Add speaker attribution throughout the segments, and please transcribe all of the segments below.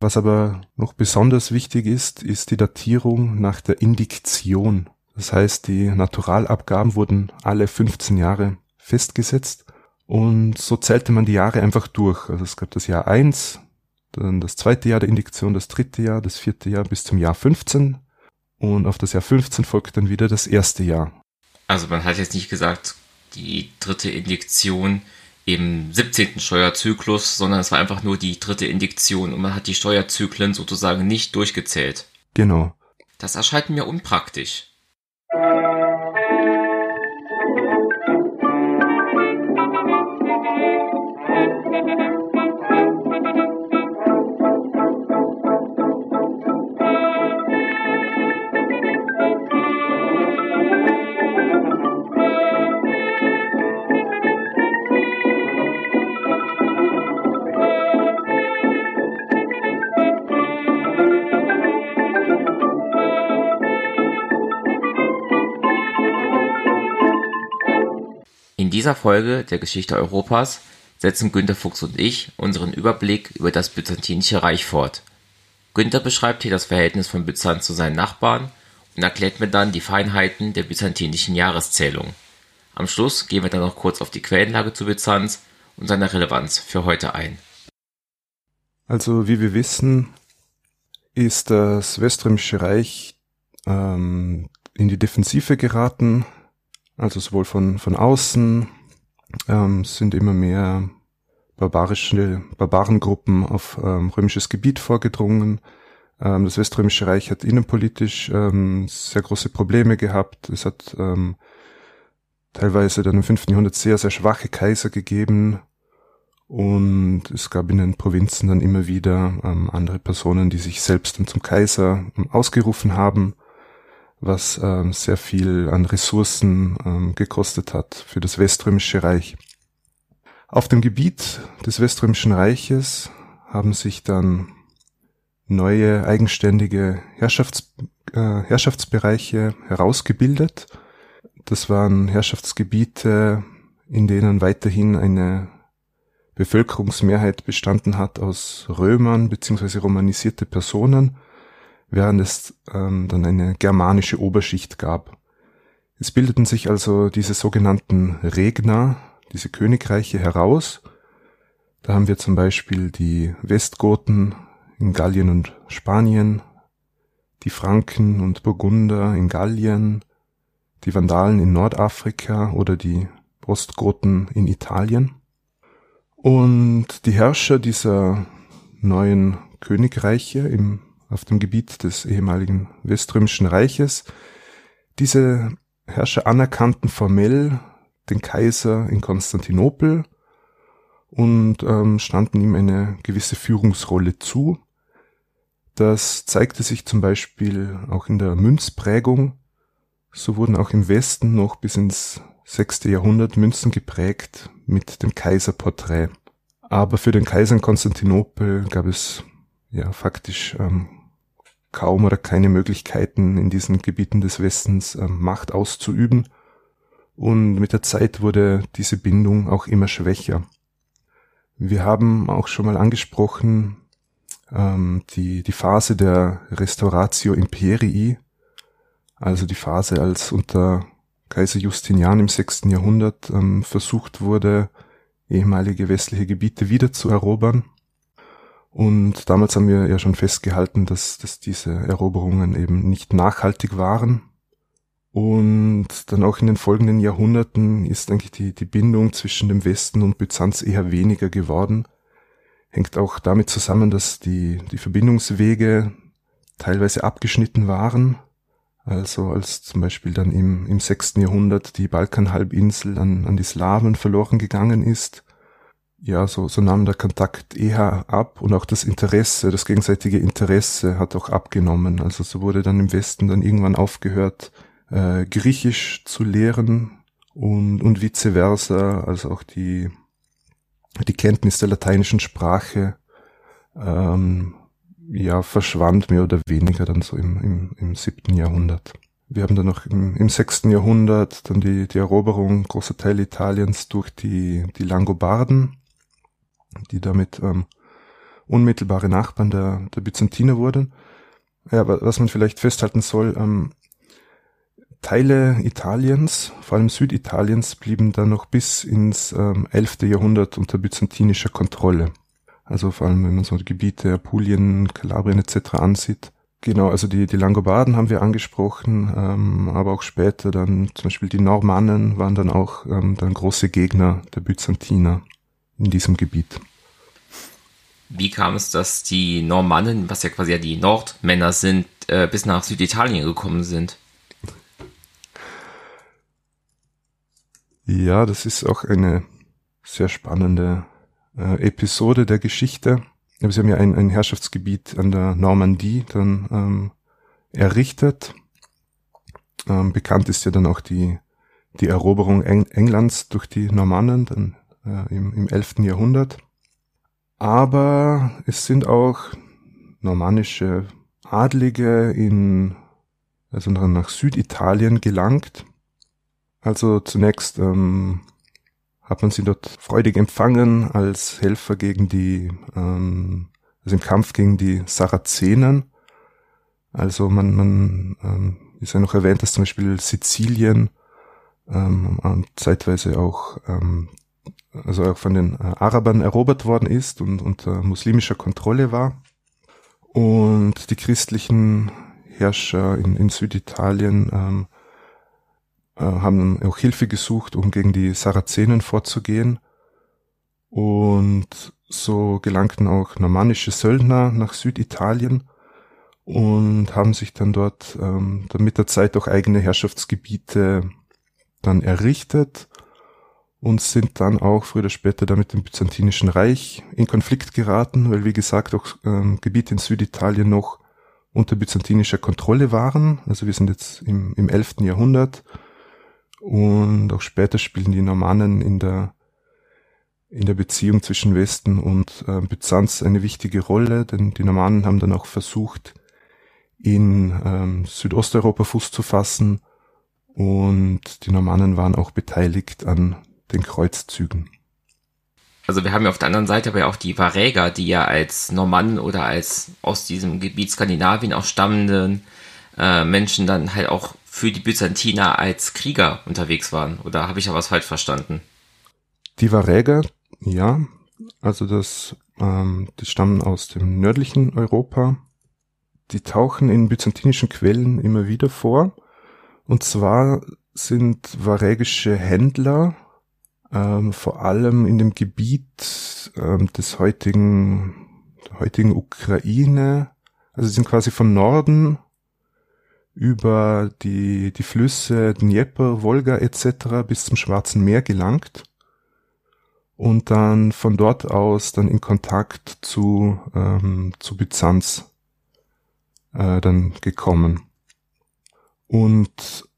Speaker 1: Was aber noch besonders wichtig ist, ist die Datierung nach der Indiktion. Das heißt, die Naturalabgaben wurden alle 15 Jahre festgesetzt und so zählte man die Jahre einfach durch. Also es gab das Jahr 1, dann das zweite Jahr der Indiktion, das dritte Jahr, das vierte Jahr bis zum Jahr 15 und auf das Jahr 15 folgt dann wieder das erste Jahr.
Speaker 2: Also man hat jetzt nicht gesagt, die dritte Indiktion im 17. Steuerzyklus, sondern es war einfach nur die dritte Indiktion und man hat die Steuerzyklen sozusagen nicht durchgezählt.
Speaker 1: Genau.
Speaker 2: Das erscheint mir unpraktisch. Dieser Folge der Geschichte Europas setzen Günter Fuchs und ich unseren Überblick über das Byzantinische Reich fort. Günter beschreibt hier das Verhältnis von Byzanz zu seinen Nachbarn und erklärt mir dann die Feinheiten der byzantinischen Jahreszählung. Am Schluss gehen wir dann noch kurz auf die Quellenlage zu Byzanz und seine Relevanz für heute ein.
Speaker 1: Also wie wir wissen, ist das Weströmische Reich ähm, in die Defensive geraten also sowohl von, von außen ähm, sind immer mehr barbarische Barbarengruppen auf ähm, römisches Gebiet vorgedrungen. Ähm, das Weströmische Reich hat innenpolitisch ähm, sehr große Probleme gehabt. Es hat ähm, teilweise dann im 5. Jahrhundert sehr, sehr schwache Kaiser gegeben. Und es gab in den Provinzen dann immer wieder ähm, andere Personen, die sich selbst dann zum Kaiser ähm, ausgerufen haben was ähm, sehr viel an Ressourcen ähm, gekostet hat für das Weströmische Reich. Auf dem Gebiet des Weströmischen Reiches haben sich dann neue eigenständige Herrschafts, äh, Herrschaftsbereiche herausgebildet. Das waren Herrschaftsgebiete, in denen weiterhin eine Bevölkerungsmehrheit bestanden hat aus Römern bzw. romanisierte Personen während es ähm, dann eine germanische Oberschicht gab. Es bildeten sich also diese sogenannten Regner, diese Königreiche heraus. Da haben wir zum Beispiel die Westgoten in Gallien und Spanien, die Franken und Burgunder in Gallien, die Vandalen in Nordafrika oder die Ostgoten in Italien. Und die Herrscher dieser neuen Königreiche im auf dem Gebiet des ehemaligen Weströmischen Reiches. Diese Herrscher anerkannten formell den Kaiser in Konstantinopel und ähm, standen ihm eine gewisse Führungsrolle zu. Das zeigte sich zum Beispiel auch in der Münzprägung. So wurden auch im Westen noch bis ins sechste Jahrhundert Münzen geprägt mit dem Kaiserporträt. Aber für den Kaiser in Konstantinopel gab es ja faktisch ähm, kaum oder keine Möglichkeiten in diesen Gebieten des Westens äh, Macht auszuüben. Und mit der Zeit wurde diese Bindung auch immer schwächer. Wir haben auch schon mal angesprochen ähm, die, die Phase der Restauratio Imperii, also die Phase, als unter Kaiser Justinian im 6. Jahrhundert ähm, versucht wurde, ehemalige westliche Gebiete wieder zu erobern. Und damals haben wir ja schon festgehalten, dass, dass diese Eroberungen eben nicht nachhaltig waren. Und dann auch in den folgenden Jahrhunderten ist eigentlich die, die Bindung zwischen dem Westen und Byzanz eher weniger geworden. Hängt auch damit zusammen, dass die, die Verbindungswege teilweise abgeschnitten waren. Also als zum Beispiel dann im, im 6. Jahrhundert die Balkanhalbinsel an, an die Slawen verloren gegangen ist ja, so, so nahm der Kontakt eher ab und auch das Interesse, das gegenseitige Interesse hat auch abgenommen. Also so wurde dann im Westen dann irgendwann aufgehört, äh, Griechisch zu lehren und, und vice versa, also auch die, die Kenntnis der lateinischen Sprache, ähm, ja, verschwand mehr oder weniger dann so im, im, im siebten Jahrhundert. Wir haben dann noch im, im sechsten Jahrhundert dann die, die Eroberung großer Teile Italiens durch die, die Langobarden die damit ähm, unmittelbare Nachbarn der, der Byzantiner wurden. Ja, was man vielleicht festhalten soll, ähm, Teile Italiens, vor allem Süditaliens, blieben dann noch bis ins ähm, 11. Jahrhundert unter byzantinischer Kontrolle. Also vor allem, wenn man so Gebiete, Apulien, Kalabrien etc. ansieht. Genau, also die, die Langobarden haben wir angesprochen, ähm, aber auch später dann zum Beispiel die Normannen waren dann auch ähm, dann große Gegner der Byzantiner in diesem Gebiet.
Speaker 2: Wie kam es, dass die Normannen, was ja quasi ja die Nordmänner sind, äh, bis nach Süditalien gekommen sind?
Speaker 1: Ja, das ist auch eine sehr spannende äh, Episode der Geschichte. Sie haben ja ein, ein Herrschaftsgebiet an der Normandie dann ähm, errichtet. Ähm, bekannt ist ja dann auch die, die Eroberung Eng Englands durch die Normannen dann äh, im, im 11. Jahrhundert. Aber es sind auch normannische Adlige in, also nach Süditalien gelangt. Also zunächst ähm, hat man sie dort freudig empfangen als Helfer gegen die, ähm, also im Kampf gegen die Sarazenen. Also man, man ähm, ist ja noch erwähnt, dass zum Beispiel Sizilien ähm, und zeitweise auch ähm, also auch von den äh, Arabern erobert worden ist und unter muslimischer Kontrolle war. Und die christlichen Herrscher in, in Süditalien ähm, äh, haben auch Hilfe gesucht, um gegen die Sarazenen vorzugehen. Und so gelangten auch normannische Söldner nach Süditalien und haben sich dann dort ähm, mit der Zeit auch eigene Herrschaftsgebiete dann errichtet und sind dann auch früher oder später dann mit dem Byzantinischen Reich in Konflikt geraten, weil wie gesagt auch ähm, Gebiete in Süditalien noch unter byzantinischer Kontrolle waren. Also wir sind jetzt im, im 11. Jahrhundert und auch später spielen die Normannen in der in der Beziehung zwischen Westen und äh, Byzanz eine wichtige Rolle, denn die Normannen haben dann auch versucht, in ähm, Südosteuropa Fuß zu fassen und die Normannen waren auch beteiligt an den Kreuzzügen.
Speaker 2: Also wir haben ja auf der anderen Seite aber ja auch die Varäger, die ja als Normannen oder als aus diesem Gebiet Skandinavien auch stammenden äh, Menschen dann halt auch für die Byzantiner als Krieger unterwegs waren. Oder habe ich da was falsch verstanden?
Speaker 1: Die Varäger, ja. Also das, ähm, die stammen aus dem nördlichen Europa. Die tauchen in byzantinischen Quellen immer wieder vor. Und zwar sind varägische Händler ähm, vor allem in dem Gebiet ähm, des heutigen, der heutigen Ukraine. Also sie sind quasi von Norden über die, die Flüsse Dnieper, Wolga etc. bis zum Schwarzen Meer gelangt und dann von dort aus dann in Kontakt zu, ähm, zu Byzanz äh, dann gekommen. Und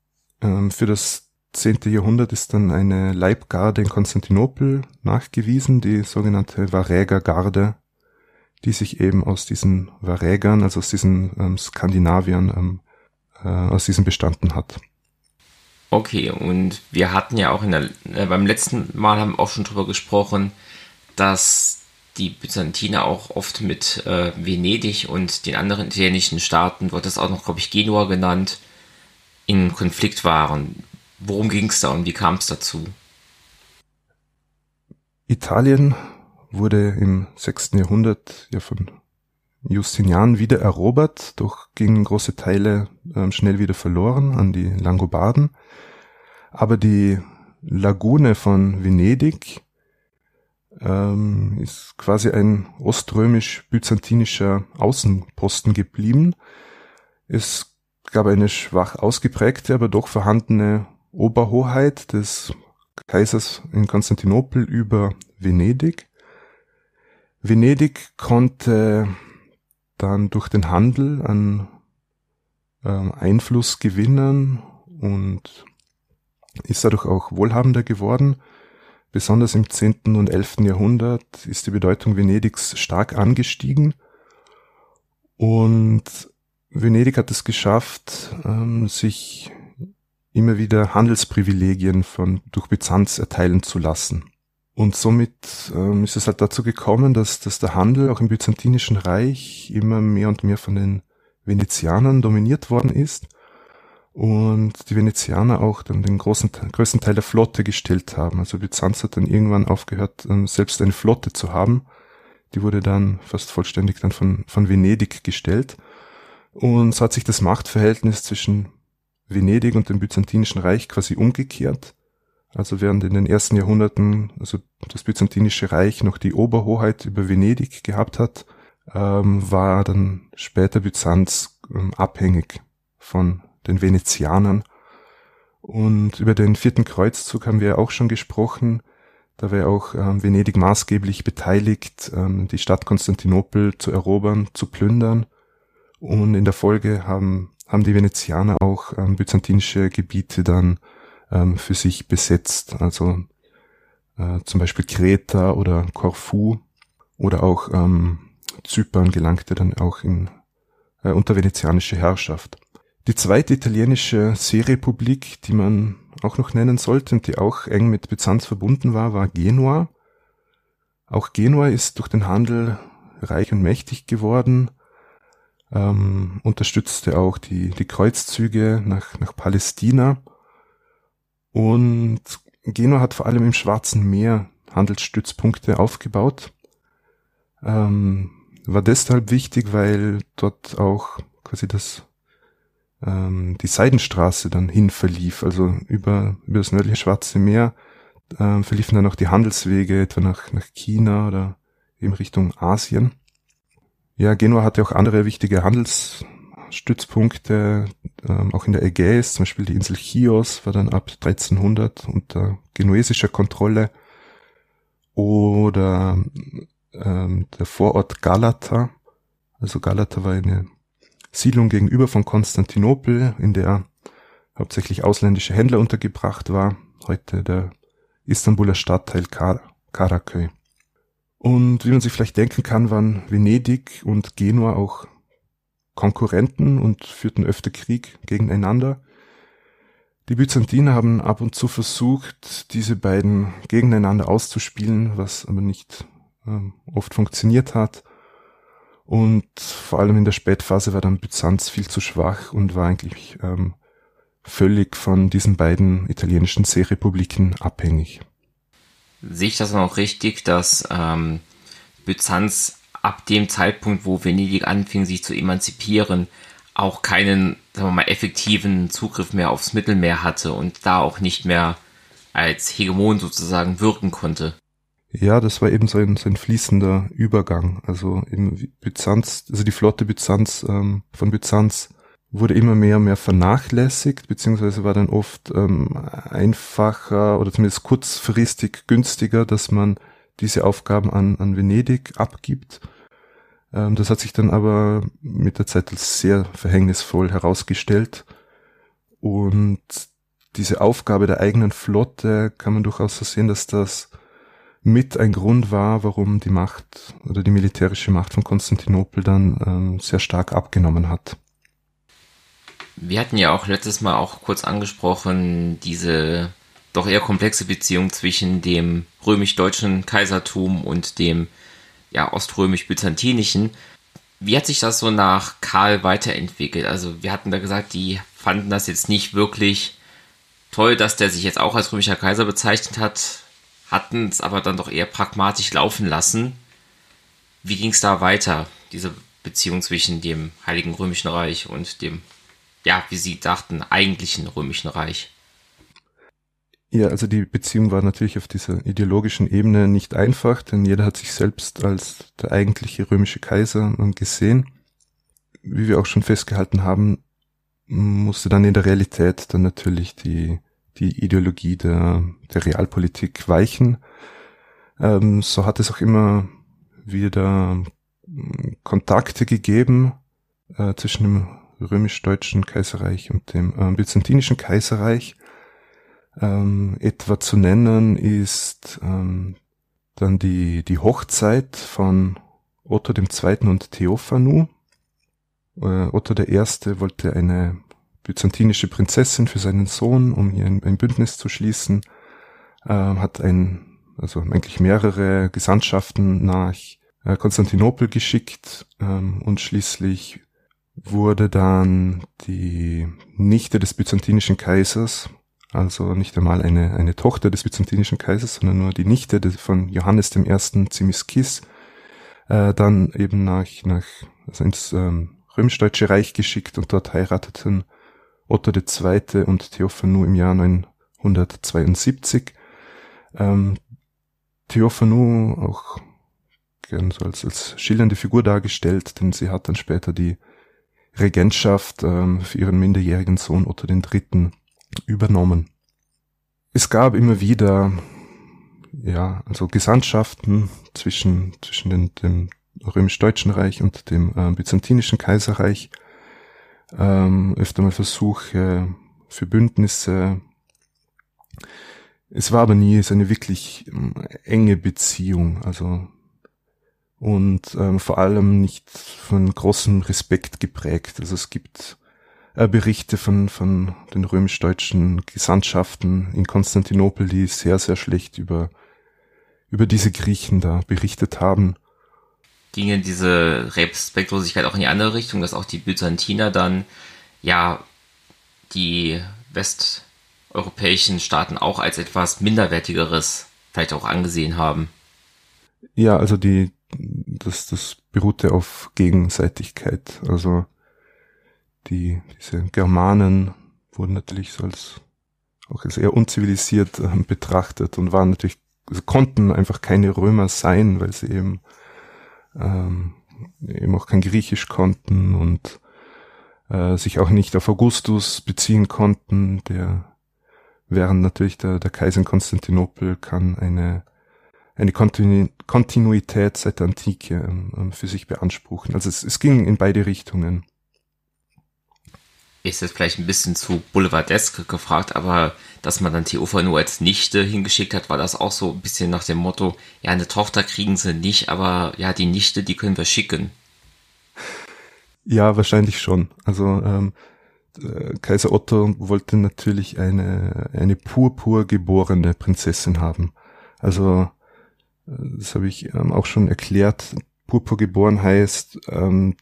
Speaker 1: ähm, für das 10. Jahrhundert ist dann eine Leibgarde in Konstantinopel nachgewiesen, die sogenannte Varägergarde, die sich eben aus diesen Varägern, also aus diesen ähm, Skandinaviern ähm, äh, aus diesem bestanden hat.
Speaker 2: Okay, und wir hatten ja auch in der, äh, beim letzten Mal haben wir auch schon drüber gesprochen, dass die Byzantiner auch oft mit äh, Venedig und den anderen italienischen Staaten, wird das auch noch, glaube ich, Genua genannt, in Konflikt waren. Worum ging es da und wie kam es dazu?
Speaker 1: Italien wurde im 6. Jahrhundert ja von Justinian wieder erobert, doch gingen große Teile äh, schnell wieder verloren an die Langobarden. Aber die Lagune von Venedig ähm, ist quasi ein oströmisch-byzantinischer Außenposten geblieben. Es gab eine schwach ausgeprägte, aber doch vorhandene Oberhoheit des Kaisers in Konstantinopel über Venedig. Venedig konnte dann durch den Handel an ähm, Einfluss gewinnen und ist dadurch auch wohlhabender geworden. Besonders im 10. und 11. Jahrhundert ist die Bedeutung Venedigs stark angestiegen und Venedig hat es geschafft, ähm, sich immer wieder Handelsprivilegien von, durch Byzanz erteilen zu lassen. Und somit ähm, ist es halt dazu gekommen, dass, dass der Handel auch im Byzantinischen Reich immer mehr und mehr von den Venezianern dominiert worden ist und die Venezianer auch dann den großen, größten Teil der Flotte gestellt haben. Also Byzanz hat dann irgendwann aufgehört, ähm, selbst eine Flotte zu haben. Die wurde dann fast vollständig dann von, von Venedig gestellt. Und so hat sich das Machtverhältnis zwischen Venedig und dem Byzantinischen Reich quasi umgekehrt. Also während in den ersten Jahrhunderten also das Byzantinische Reich noch die Oberhoheit über Venedig gehabt hat, ähm, war dann später Byzanz ähm, abhängig von den Venezianern. Und über den vierten Kreuzzug haben wir auch schon gesprochen. Da war auch ähm, Venedig maßgeblich beteiligt, ähm, die Stadt Konstantinopel zu erobern, zu plündern. Und in der Folge haben, haben die Venezianer auch ähm, byzantinische Gebiete dann ähm, für sich besetzt. Also äh, zum Beispiel Kreta oder Korfu oder auch ähm, Zypern gelangte dann auch in, äh, unter venezianische Herrschaft. Die zweite italienische Seerepublik, die man auch noch nennen sollte und die auch eng mit Byzanz verbunden war, war Genua. Auch Genua ist durch den Handel reich und mächtig geworden, ähm, unterstützte auch die, die Kreuzzüge nach, nach Palästina und Genua hat vor allem im Schwarzen Meer Handelsstützpunkte aufgebaut. Ähm, war deshalb wichtig, weil dort auch quasi das ähm, die Seidenstraße dann hin verlief, also über, über das nördliche Schwarze Meer ähm, verliefen dann auch die Handelswege etwa nach, nach China oder eben Richtung Asien. Ja, Genua hatte auch andere wichtige Handels, Stützpunkte, ähm, auch in der Ägäis, zum Beispiel die Insel Chios war dann ab 1300 unter genuesischer Kontrolle. Oder ähm, der Vorort Galata, also Galata war eine Siedlung gegenüber von Konstantinopel, in der hauptsächlich ausländische Händler untergebracht war, heute der Istanbuler Stadtteil Kar Karaköy. Und wie man sich vielleicht denken kann, waren Venedig und Genua auch Konkurrenten und führten öfter Krieg gegeneinander. Die Byzantiner haben ab und zu versucht, diese beiden gegeneinander auszuspielen, was aber nicht ähm, oft funktioniert hat. Und vor allem in der Spätphase war dann Byzanz viel zu schwach und war eigentlich ähm, völlig von diesen beiden italienischen Seerepubliken abhängig.
Speaker 2: Sehe ich das noch richtig, dass ähm, Byzanz ab dem Zeitpunkt, wo Venedig anfing, sich zu emanzipieren, auch keinen, sagen wir mal, effektiven Zugriff mehr aufs Mittelmeer hatte und da auch nicht mehr als Hegemon sozusagen wirken konnte.
Speaker 1: Ja, das war eben so ein, so ein fließender Übergang. Also eben Byzanz, also die Flotte Byzanz ähm, von Byzanz wurde immer mehr und mehr vernachlässigt, beziehungsweise war dann oft ähm, einfacher oder zumindest kurzfristig günstiger, dass man diese Aufgaben an, an Venedig abgibt. Ähm, das hat sich dann aber mit der Zeit als sehr verhängnisvoll herausgestellt. Und diese Aufgabe der eigenen Flotte kann man durchaus so sehen, dass das mit ein Grund war, warum die Macht oder die militärische Macht von Konstantinopel dann ähm, sehr stark abgenommen hat.
Speaker 2: Wir hatten ja auch letztes Mal auch kurz angesprochen, diese doch eher komplexe Beziehung zwischen dem römisch-deutschen Kaisertum und dem ja, oströmisch-byzantinischen. Wie hat sich das so nach Karl weiterentwickelt? Also wir hatten da gesagt, die fanden das jetzt nicht wirklich toll, dass der sich jetzt auch als römischer Kaiser bezeichnet hat, hatten es aber dann doch eher pragmatisch laufen lassen. Wie ging es da weiter, diese Beziehung zwischen dem Heiligen Römischen Reich und dem, ja, wie sie dachten, eigentlichen Römischen Reich?
Speaker 1: Ja, also die Beziehung war natürlich auf dieser ideologischen Ebene nicht einfach, denn jeder hat sich selbst als der eigentliche römische Kaiser gesehen. Wie wir auch schon festgehalten haben, musste dann in der Realität dann natürlich die, die Ideologie der, der Realpolitik weichen. Ähm, so hat es auch immer wieder Kontakte gegeben äh, zwischen dem römisch-deutschen Kaiserreich und dem äh, byzantinischen Kaiserreich ähm, etwa zu nennen ist ähm, dann die, die Hochzeit von Otto II. und Theophanu. Äh, Otto I. wollte eine byzantinische Prinzessin für seinen Sohn, um hier ein, ein Bündnis zu schließen, äh, hat ein also eigentlich mehrere Gesandtschaften nach äh, Konstantinopel geschickt ähm, und schließlich wurde dann die Nichte des byzantinischen Kaisers, also nicht einmal eine, eine Tochter des byzantinischen Kaisers, sondern nur die Nichte von Johannes I. Zimiskis, äh, dann eben nach, nach also ins ähm, römisch-deutsche Reich geschickt und dort heirateten Otto II. und Theophanu im Jahr 972. Ähm, Theophanu auch gern so als, als schillernde Figur dargestellt, denn sie hat dann später die Regentschaft ähm, für ihren minderjährigen Sohn Otto III. übernommen. Es gab immer wieder ja, also Gesandtschaften zwischen, zwischen den, dem römisch-deutschen Reich und dem äh, byzantinischen Kaiserreich, ähm, öfter mal Versuche für Bündnisse. Es war aber nie so eine wirklich ähm, enge Beziehung, also und ähm, vor allem nicht von großem Respekt geprägt. Also es gibt äh, Berichte von, von den römisch-deutschen Gesandtschaften in Konstantinopel, die sehr, sehr schlecht über, über diese Griechen da berichtet haben.
Speaker 2: Ginge diese Respektlosigkeit auch in die andere Richtung, dass auch die Byzantiner dann ja die westeuropäischen Staaten auch als etwas minderwertigeres vielleicht auch angesehen haben?
Speaker 1: Ja, also die, das, das beruhte auf Gegenseitigkeit. Also die, diese Germanen wurden natürlich so als auch als eher unzivilisiert äh, betrachtet und waren natürlich, also konnten einfach keine Römer sein, weil sie eben, ähm, eben auch kein Griechisch konnten und äh, sich auch nicht auf Augustus beziehen konnten, der während natürlich der, der Kaiser in Konstantinopel kann eine eine Kontinu Kontinuität seit der Antike ähm, ähm, für sich beanspruchen. Also es, es ging in beide Richtungen.
Speaker 2: Ist jetzt vielleicht ein bisschen zu boulevardesk gefragt, aber dass man dann Theophor nur als Nichte hingeschickt hat, war das auch so ein bisschen nach dem Motto, ja, eine Tochter kriegen sie nicht, aber ja, die Nichte, die können wir schicken.
Speaker 1: Ja, wahrscheinlich schon. Also ähm, äh, Kaiser Otto wollte natürlich eine, eine purpur geborene Prinzessin haben. Also das habe ich ähm, auch schon erklärt, Purpur geboren heißt, ähm,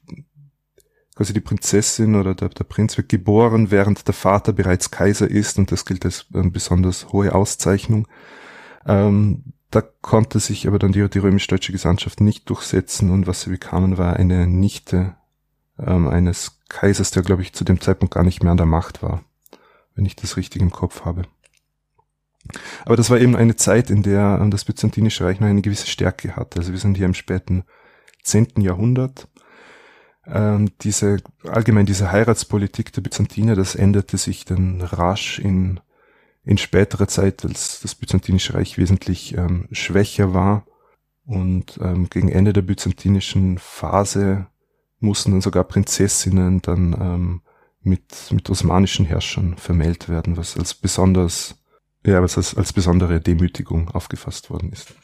Speaker 1: quasi die Prinzessin oder der, der Prinz wird geboren, während der Vater bereits Kaiser ist und das gilt als ähm, besonders hohe Auszeichnung. Ähm, da konnte sich aber dann die, die römisch-deutsche Gesandtschaft nicht durchsetzen und was sie bekamen, war eine Nichte ähm, eines Kaisers, der, glaube ich, zu dem Zeitpunkt gar nicht mehr an der Macht war, wenn ich das richtig im Kopf habe. Aber das war eben eine Zeit, in der das Byzantinische Reich noch eine gewisse Stärke hatte. Also wir sind hier im späten zehnten Jahrhundert. Ähm, diese, allgemein diese Heiratspolitik der Byzantiner, das änderte sich dann rasch in, in späterer Zeit, als das Byzantinische Reich wesentlich ähm, schwächer war. Und ähm, gegen Ende der byzantinischen Phase mussten dann sogar Prinzessinnen dann ähm, mit, mit osmanischen Herrschern vermählt werden, was als besonders ja, was als, als besondere Demütigung aufgefasst worden ist.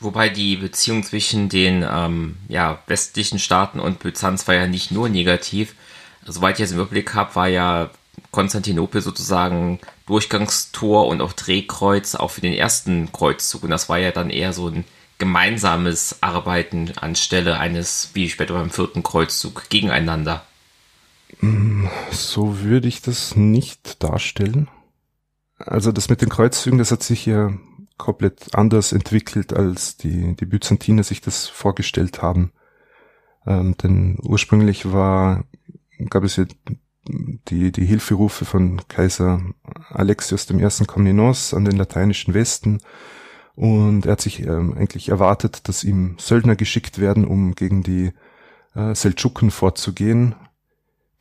Speaker 2: Wobei die Beziehung zwischen den ähm, ja, westlichen Staaten und Byzanz war ja nicht nur negativ. Soweit ich jetzt im Überblick habe, war ja Konstantinopel sozusagen Durchgangstor und auch Drehkreuz auch für den ersten Kreuzzug. Und das war ja dann eher so ein gemeinsames Arbeiten anstelle eines, wie später beim vierten Kreuzzug, gegeneinander.
Speaker 1: Mm, so würde ich das nicht darstellen. Also das mit den Kreuzzügen, das hat sich ja komplett anders entwickelt, als die, die Byzantiner sich das vorgestellt haben. Ähm, denn ursprünglich war, gab es ja die, die Hilferufe von Kaiser Alexios I. Komnenos an den lateinischen Westen und er hat sich ähm, eigentlich erwartet, dass ihm Söldner geschickt werden, um gegen die äh, Seldschuken vorzugehen,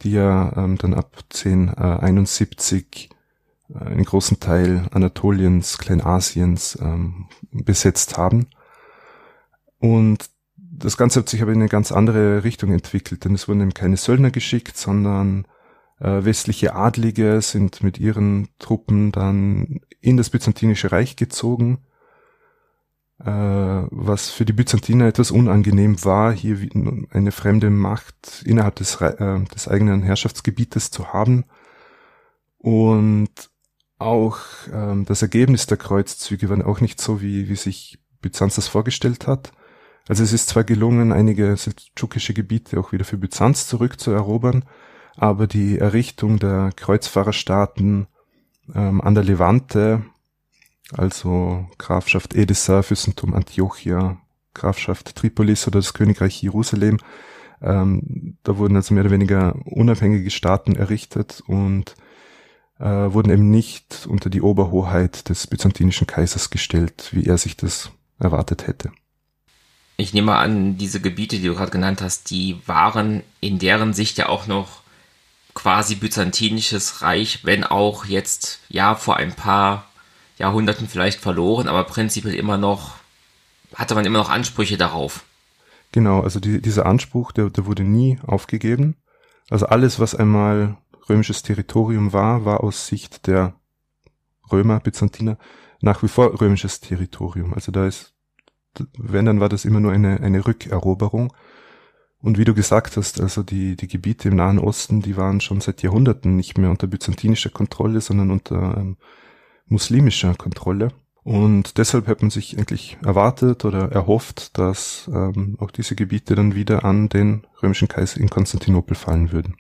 Speaker 1: die ja ähm, dann ab 1071 einen großen Teil Anatoliens, Kleinasiens ähm, besetzt haben. Und das Ganze hat sich aber in eine ganz andere Richtung entwickelt, denn es wurden eben keine Söldner geschickt, sondern äh, westliche Adlige sind mit ihren Truppen dann in das Byzantinische Reich gezogen, äh, was für die Byzantiner etwas unangenehm war, hier eine fremde Macht innerhalb des, äh, des eigenen Herrschaftsgebietes zu haben. Und auch ähm, das Ergebnis der Kreuzzüge war auch nicht so, wie, wie sich Byzanz das vorgestellt hat. Also es ist zwar gelungen, einige seldschukische Gebiete auch wieder für Byzanz zurückzuerobern, aber die Errichtung der Kreuzfahrerstaaten ähm, an der Levante, also Grafschaft Edessa, Fürstentum Antiochia, Grafschaft Tripolis oder das Königreich Jerusalem, ähm, da wurden also mehr oder weniger unabhängige Staaten errichtet und äh, wurden eben nicht unter die Oberhoheit des byzantinischen Kaisers gestellt, wie er sich das erwartet hätte.
Speaker 2: Ich nehme an, diese Gebiete, die du gerade genannt hast, die waren in deren Sicht ja auch noch quasi byzantinisches Reich, wenn auch jetzt ja vor ein paar Jahrhunderten vielleicht verloren, aber prinzipiell immer noch hatte man immer noch Ansprüche darauf.
Speaker 1: Genau, also die, dieser Anspruch, der, der wurde nie aufgegeben. Also alles, was einmal römisches Territorium war, war aus Sicht der Römer, Byzantiner, nach wie vor römisches Territorium. Also da ist, wenn, dann war das immer nur eine, eine Rückeroberung. Und wie du gesagt hast, also die, die Gebiete im Nahen Osten, die waren schon seit Jahrhunderten nicht mehr unter byzantinischer Kontrolle, sondern unter ähm, muslimischer Kontrolle. Und deshalb hat man sich eigentlich erwartet oder erhofft, dass ähm, auch diese Gebiete dann wieder an den römischen Kaiser in Konstantinopel fallen würden.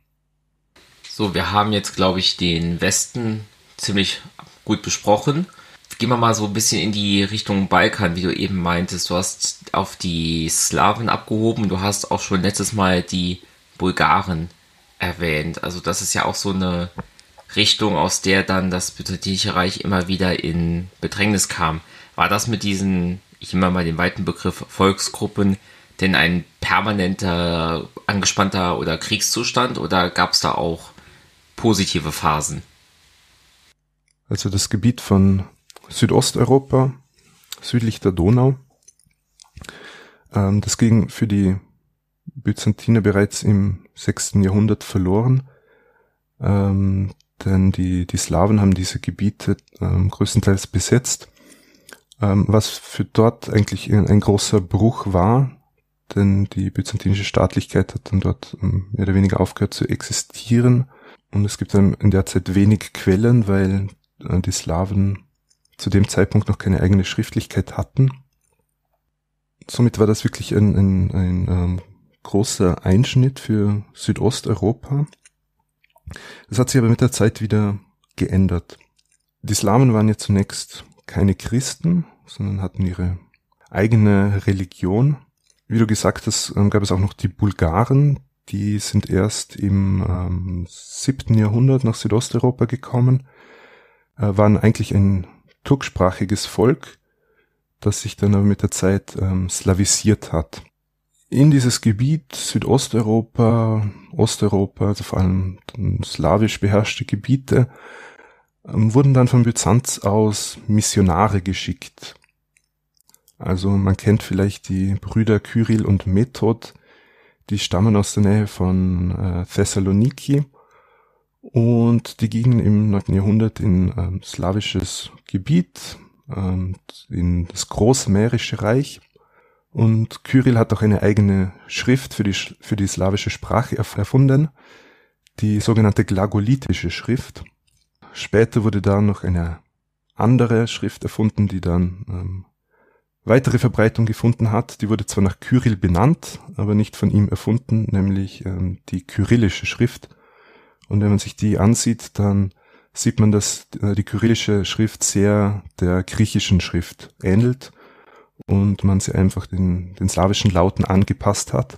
Speaker 2: So, wir haben jetzt, glaube ich, den Westen ziemlich gut besprochen. Gehen wir mal so ein bisschen in die Richtung Balkan, wie du eben meintest. Du hast auf die Slawen abgehoben, du hast auch schon letztes Mal die Bulgaren erwähnt. Also das ist ja auch so eine Richtung, aus der dann das Byzantinische Reich immer wieder in Bedrängnis kam. War das mit diesen, ich nehme mal den weiten Begriff Volksgruppen, denn ein permanenter angespannter oder Kriegszustand oder gab es da auch positive Phasen?
Speaker 1: Also das Gebiet von Südosteuropa, südlich der Donau. Ähm, das ging für die Byzantiner bereits im sechsten Jahrhundert verloren, ähm, denn die, die Slawen haben diese Gebiete ähm, größtenteils besetzt, was für dort eigentlich ein, großer Bruch war, denn die byzantinische Staatlichkeit hat dann dort mehr oder weniger aufgehört zu existieren und es gibt in der Zeit wenig Quellen, weil äh, die Slawen zu dem Zeitpunkt noch keine eigene Schriftlichkeit hatten. Somit war das wirklich ein, ein, ein ähm, großer Einschnitt für Südosteuropa. Das hat sich aber mit der Zeit wieder geändert. Die Slawen waren ja zunächst keine Christen, sondern hatten ihre eigene Religion. Wie du gesagt hast, ähm, gab es auch noch die Bulgaren, die sind erst im ähm, 7. Jahrhundert nach Südosteuropa gekommen, äh, waren eigentlich ein turksprachiges Volk, das sich dann aber mit der Zeit ähm, slavisiert hat. In dieses Gebiet Südosteuropa, Osteuropa, also vor allem slawisch beherrschte Gebiete, ähm, wurden dann von Byzanz aus Missionare geschickt. Also man kennt vielleicht die Brüder Kyrill und Method, die stammen aus der Nähe von äh, Thessaloniki und die gingen im 9. Jahrhundert in ähm, slawisches Gebiet, ähm, in das Großmährische Reich. Und Kyrill hat auch eine eigene Schrift für die, für die slawische Sprache erfunden, die sogenannte glagolitische Schrift. Später wurde da noch eine andere Schrift erfunden, die dann ähm, weitere Verbreitung gefunden hat. Die wurde zwar nach Kyrill benannt, aber nicht von ihm erfunden, nämlich ähm, die kyrillische Schrift. Und wenn man sich die ansieht, dann sieht man, dass äh, die kyrillische Schrift sehr der griechischen Schrift ähnelt und man sie einfach den, den slawischen Lauten angepasst hat.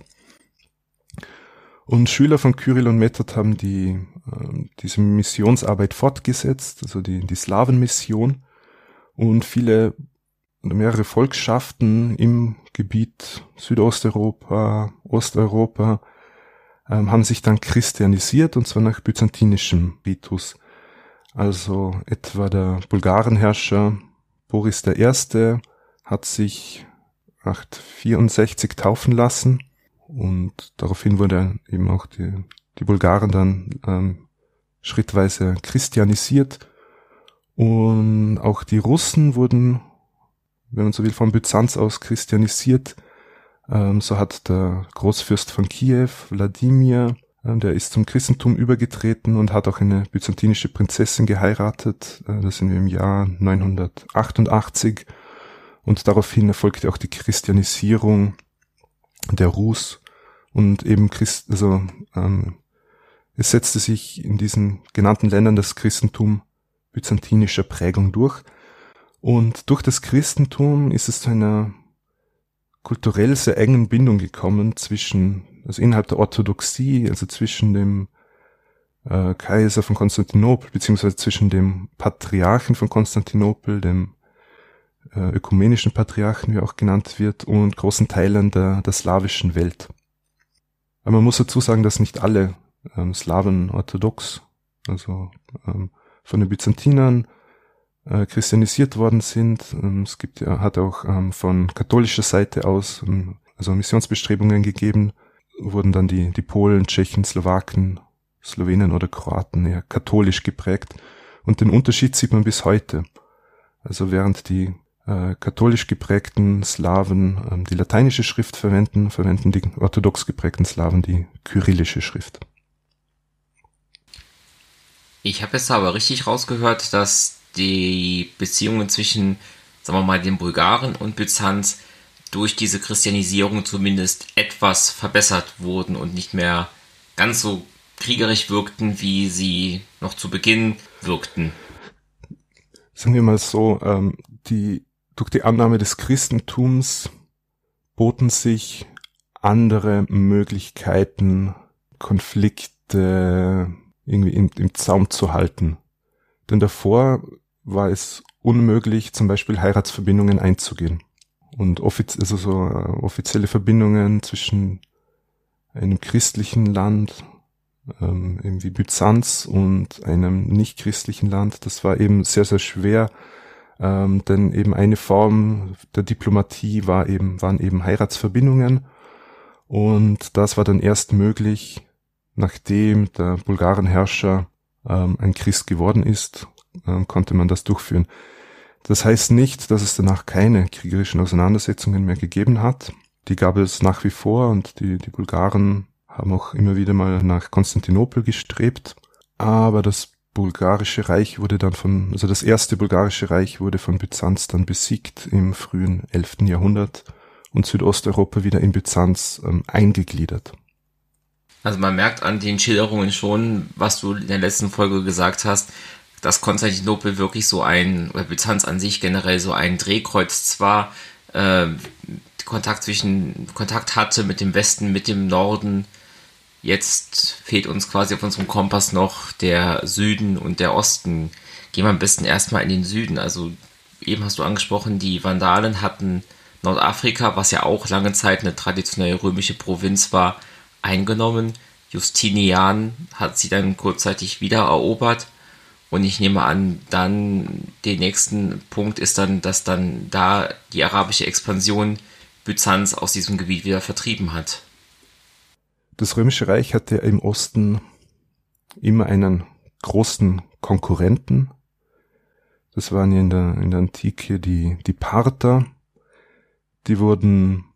Speaker 1: Und Schüler von Kyrill und Method haben die, äh, diese Missionsarbeit fortgesetzt, also die, die Slawenmission. Und viele mehrere Volksschaften im Gebiet Südosteuropa, Osteuropa ähm, haben sich dann christianisiert und zwar nach byzantinischem Ritus. Also etwa der Bulgarenherrscher Boris I. hat sich 864 taufen lassen und daraufhin wurde eben auch die, die Bulgaren dann ähm, schrittweise christianisiert und auch die Russen wurden wenn man so will, von Byzanz aus christianisiert. Ähm, so hat der Großfürst von Kiew, Wladimir, Ähm, der ist zum Christentum übergetreten und hat auch eine byzantinische Prinzessin geheiratet. Äh, das sind wir im Jahr 988. Und daraufhin erfolgte auch die Christianisierung der Rus und eben Christ, also ähm, es setzte sich in diesen genannten Ländern das Christentum byzantinischer Prägung durch. Und durch das Christentum ist es zu einer kulturell sehr engen Bindung gekommen zwischen, also innerhalb der Orthodoxie, also zwischen dem äh, Kaiser von Konstantinopel, beziehungsweise zwischen dem Patriarchen von Konstantinopel, dem äh, ökumenischen Patriarchen, wie auch genannt wird, und großen Teilen der, der slawischen Welt. Aber man muss dazu sagen, dass nicht alle ähm, Slawen orthodox, also ähm, von den Byzantinern äh, christianisiert worden sind. Ähm, es gibt ja, hat auch ähm, von katholischer Seite aus ähm, also Missionsbestrebungen gegeben, wurden dann die, die Polen, Tschechen, Slowaken, Slowenen oder Kroaten eher katholisch geprägt. Und den Unterschied sieht man bis heute. Also während die äh, katholisch geprägten Slawen ähm, die lateinische Schrift verwenden, verwenden die orthodox geprägten Slawen die kyrillische Schrift.
Speaker 2: Ich habe jetzt aber richtig rausgehört, dass die Beziehungen zwischen, sagen wir mal, den Bulgaren und Byzanz durch diese Christianisierung zumindest etwas verbessert wurden und nicht mehr ganz so kriegerisch wirkten, wie sie noch zu Beginn wirkten.
Speaker 1: Sagen wir mal so, ähm, die, durch die Annahme des Christentums boten sich andere Möglichkeiten, Konflikte irgendwie im, im Zaum zu halten. Denn davor war es unmöglich, zum Beispiel Heiratsverbindungen einzugehen. Und offiz also so äh, offizielle Verbindungen zwischen einem christlichen Land, ähm, eben wie Byzanz und einem nicht christlichen Land, das war eben sehr, sehr schwer, ähm, denn eben eine Form der Diplomatie war eben, waren eben Heiratsverbindungen. Und das war dann erst möglich, nachdem der Bulgarenherrscher ähm, ein Christ geworden ist, konnte man das durchführen. Das heißt nicht, dass es danach keine kriegerischen Auseinandersetzungen mehr gegeben hat. Die gab es nach wie vor und die, die Bulgaren haben auch immer wieder mal nach Konstantinopel gestrebt. Aber das bulgarische Reich wurde dann von, also das erste bulgarische Reich wurde von Byzanz dann besiegt im frühen 11. Jahrhundert und Südosteuropa wieder in Byzanz ähm, eingegliedert.
Speaker 2: Also man merkt an den Schilderungen schon, was du in der letzten Folge gesagt hast, dass Konstantinopel wirklich so ein, oder Byzanz an sich generell so ein Drehkreuz zwar äh, Kontakt zwischen, Kontakt hatte mit dem Westen, mit dem Norden. Jetzt fehlt uns quasi auf unserem Kompass noch der Süden und der Osten. Gehen wir am besten erstmal in den Süden. Also eben hast du angesprochen, die Vandalen hatten Nordafrika, was ja auch lange Zeit eine traditionelle römische Provinz war, eingenommen. Justinian hat sie dann kurzzeitig wieder erobert und ich nehme an, dann der nächsten Punkt ist dann, dass dann da die arabische Expansion Byzanz aus diesem Gebiet wieder vertrieben hat.
Speaker 1: Das Römische Reich hatte im Osten immer einen großen Konkurrenten. Das waren ja in der, in der Antike die, die Parther. Die wurden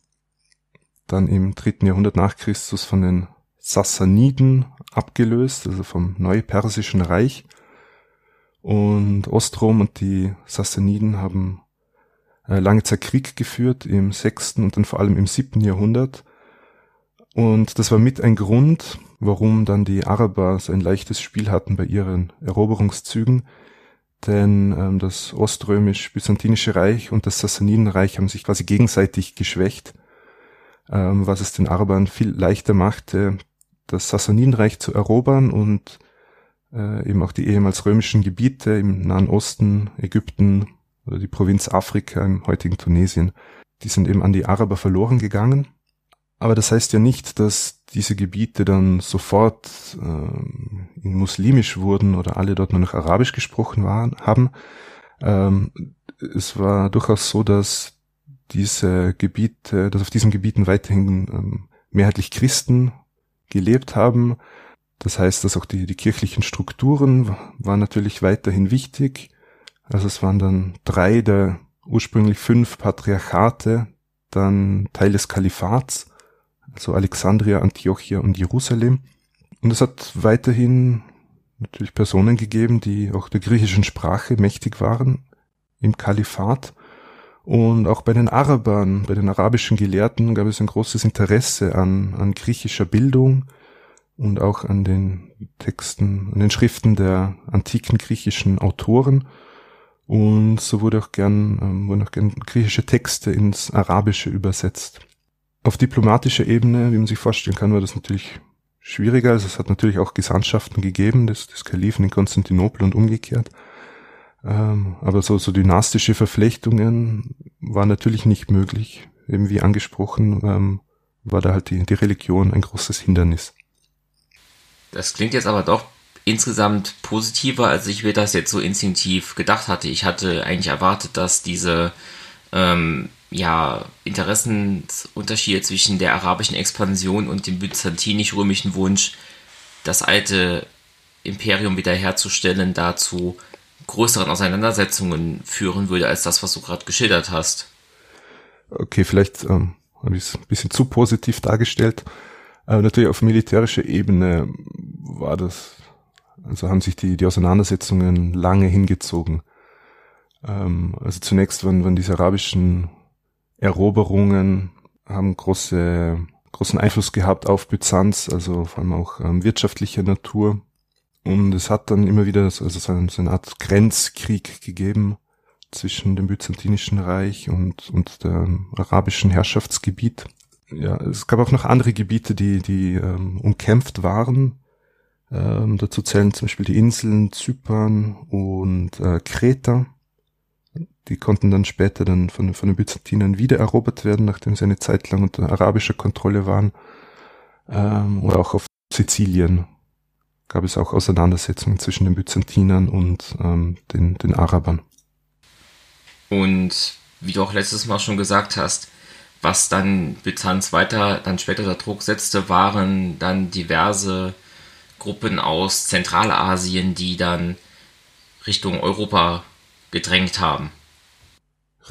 Speaker 1: dann im dritten Jahrhundert nach Christus von den Sassaniden abgelöst, also vom Neupersischen Reich. Und Ostrom und die Sassaniden haben äh, lange Zeit Krieg geführt im sechsten und dann vor allem im siebten Jahrhundert. Und das war mit ein Grund, warum dann die Araber so ein leichtes Spiel hatten bei ihren Eroberungszügen. Denn ähm, das oströmisch-byzantinische Reich und das Sassanidenreich haben sich quasi gegenseitig geschwächt, ähm, was es den Arabern viel leichter machte, das Sassanidenreich zu erobern und äh, eben auch die ehemals römischen Gebiete im Nahen Osten, Ägypten oder die Provinz Afrika im heutigen Tunesien, die sind eben an die Araber verloren gegangen. Aber das heißt ja nicht, dass diese Gebiete dann sofort äh, in muslimisch wurden oder alle dort nur noch arabisch gesprochen waren, haben. Ähm, es war durchaus so, dass diese Gebiete, dass auf diesen Gebieten weiterhin ähm, mehrheitlich Christen gelebt haben, das heißt, dass auch die, die kirchlichen Strukturen waren natürlich weiterhin wichtig. Also es waren dann drei der ursprünglich fünf Patriarchate, dann Teil des Kalifats, also Alexandria, Antiochia und Jerusalem. Und es hat weiterhin natürlich Personen gegeben, die auch der griechischen Sprache mächtig waren im Kalifat. Und auch bei den Arabern, bei den arabischen Gelehrten gab es ein großes Interesse an, an griechischer Bildung und auch an den Texten, an den Schriften der antiken griechischen Autoren. Und so wurde auch gern, ähm, wurden auch gern griechische Texte ins Arabische übersetzt. Auf diplomatischer Ebene, wie man sich vorstellen kann, war das natürlich schwieriger. Also es hat natürlich auch Gesandtschaften gegeben, des, des Kalifen in Konstantinopel und umgekehrt. Ähm, aber so, so dynastische Verflechtungen waren natürlich nicht möglich. Eben wie angesprochen, ähm, war da halt die, die Religion ein großes Hindernis.
Speaker 2: Das klingt jetzt aber doch insgesamt positiver, als ich mir das jetzt so instinktiv gedacht hatte. Ich hatte eigentlich erwartet, dass diese ähm, ja, Interessensunterschiede zwischen der arabischen Expansion und dem byzantinisch-römischen Wunsch, das alte Imperium wiederherzustellen, dazu größeren Auseinandersetzungen führen würde, als das, was du gerade geschildert hast.
Speaker 1: Okay, vielleicht ähm, habe ich es ein bisschen zu positiv dargestellt. Aber natürlich auf militärischer Ebene war das, also haben sich die, die Auseinandersetzungen lange hingezogen. Ähm, also zunächst waren, waren diese arabischen Eroberungen, haben große, großen Einfluss gehabt auf Byzanz, also vor allem auch ähm, wirtschaftlicher Natur. Und es hat dann immer wieder also so, eine, so eine Art Grenzkrieg gegeben zwischen dem Byzantinischen Reich und, und dem arabischen Herrschaftsgebiet. Ja, es gab auch noch andere Gebiete, die, die ähm, umkämpft waren. Ähm, dazu zählen zum Beispiel die Inseln Zypern und äh, Kreta. Die konnten dann später dann von, von den Byzantinern wieder erobert werden, nachdem sie eine Zeit lang unter arabischer Kontrolle waren. Ähm, oder auch auf Sizilien gab es auch Auseinandersetzungen zwischen den Byzantinern und ähm, den, den Arabern.
Speaker 2: Und wie du auch letztes Mal schon gesagt hast, was dann Byzanz weiter, dann später unter Druck setzte, waren dann diverse Gruppen aus Zentralasien, die dann Richtung Europa gedrängt haben.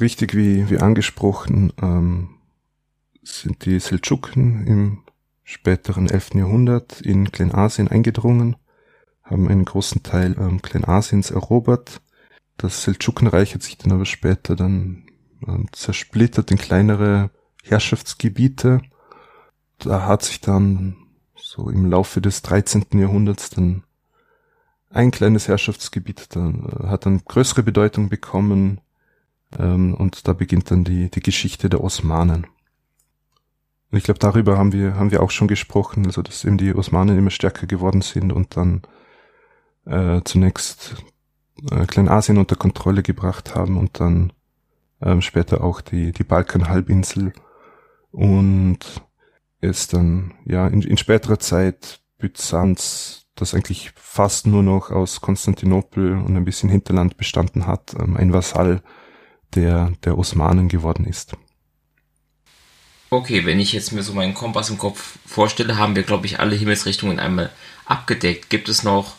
Speaker 1: Richtig wie, wie angesprochen ähm, sind die Seldschuken im späteren 11. Jahrhundert in Kleinasien eingedrungen, haben einen großen Teil ähm, Kleinasiens erobert. Das Seldschukenreich hat sich dann aber später dann ähm, zersplittert in kleinere Herrschaftsgebiete. Da hat sich dann so im Laufe des 13. Jahrhunderts dann ein kleines Herrschaftsgebiet dann, äh, hat dann größere Bedeutung bekommen ähm, und da beginnt dann die, die Geschichte der Osmanen. Und ich glaube, darüber haben wir, haben wir auch schon gesprochen, also dass eben die Osmanen immer stärker geworden sind und dann äh, zunächst äh, Kleinasien unter Kontrolle gebracht haben und dann ähm, später auch die, die Balkanhalbinsel und es dann ja in, in späterer Zeit Byzanz, das eigentlich fast nur noch aus Konstantinopel und ein bisschen Hinterland bestanden hat, ähm, ein Vasall der, der Osmanen geworden ist.
Speaker 2: Okay, wenn ich jetzt mir so meinen Kompass im Kopf vorstelle, haben wir, glaube ich, alle Himmelsrichtungen einmal abgedeckt. Gibt es noch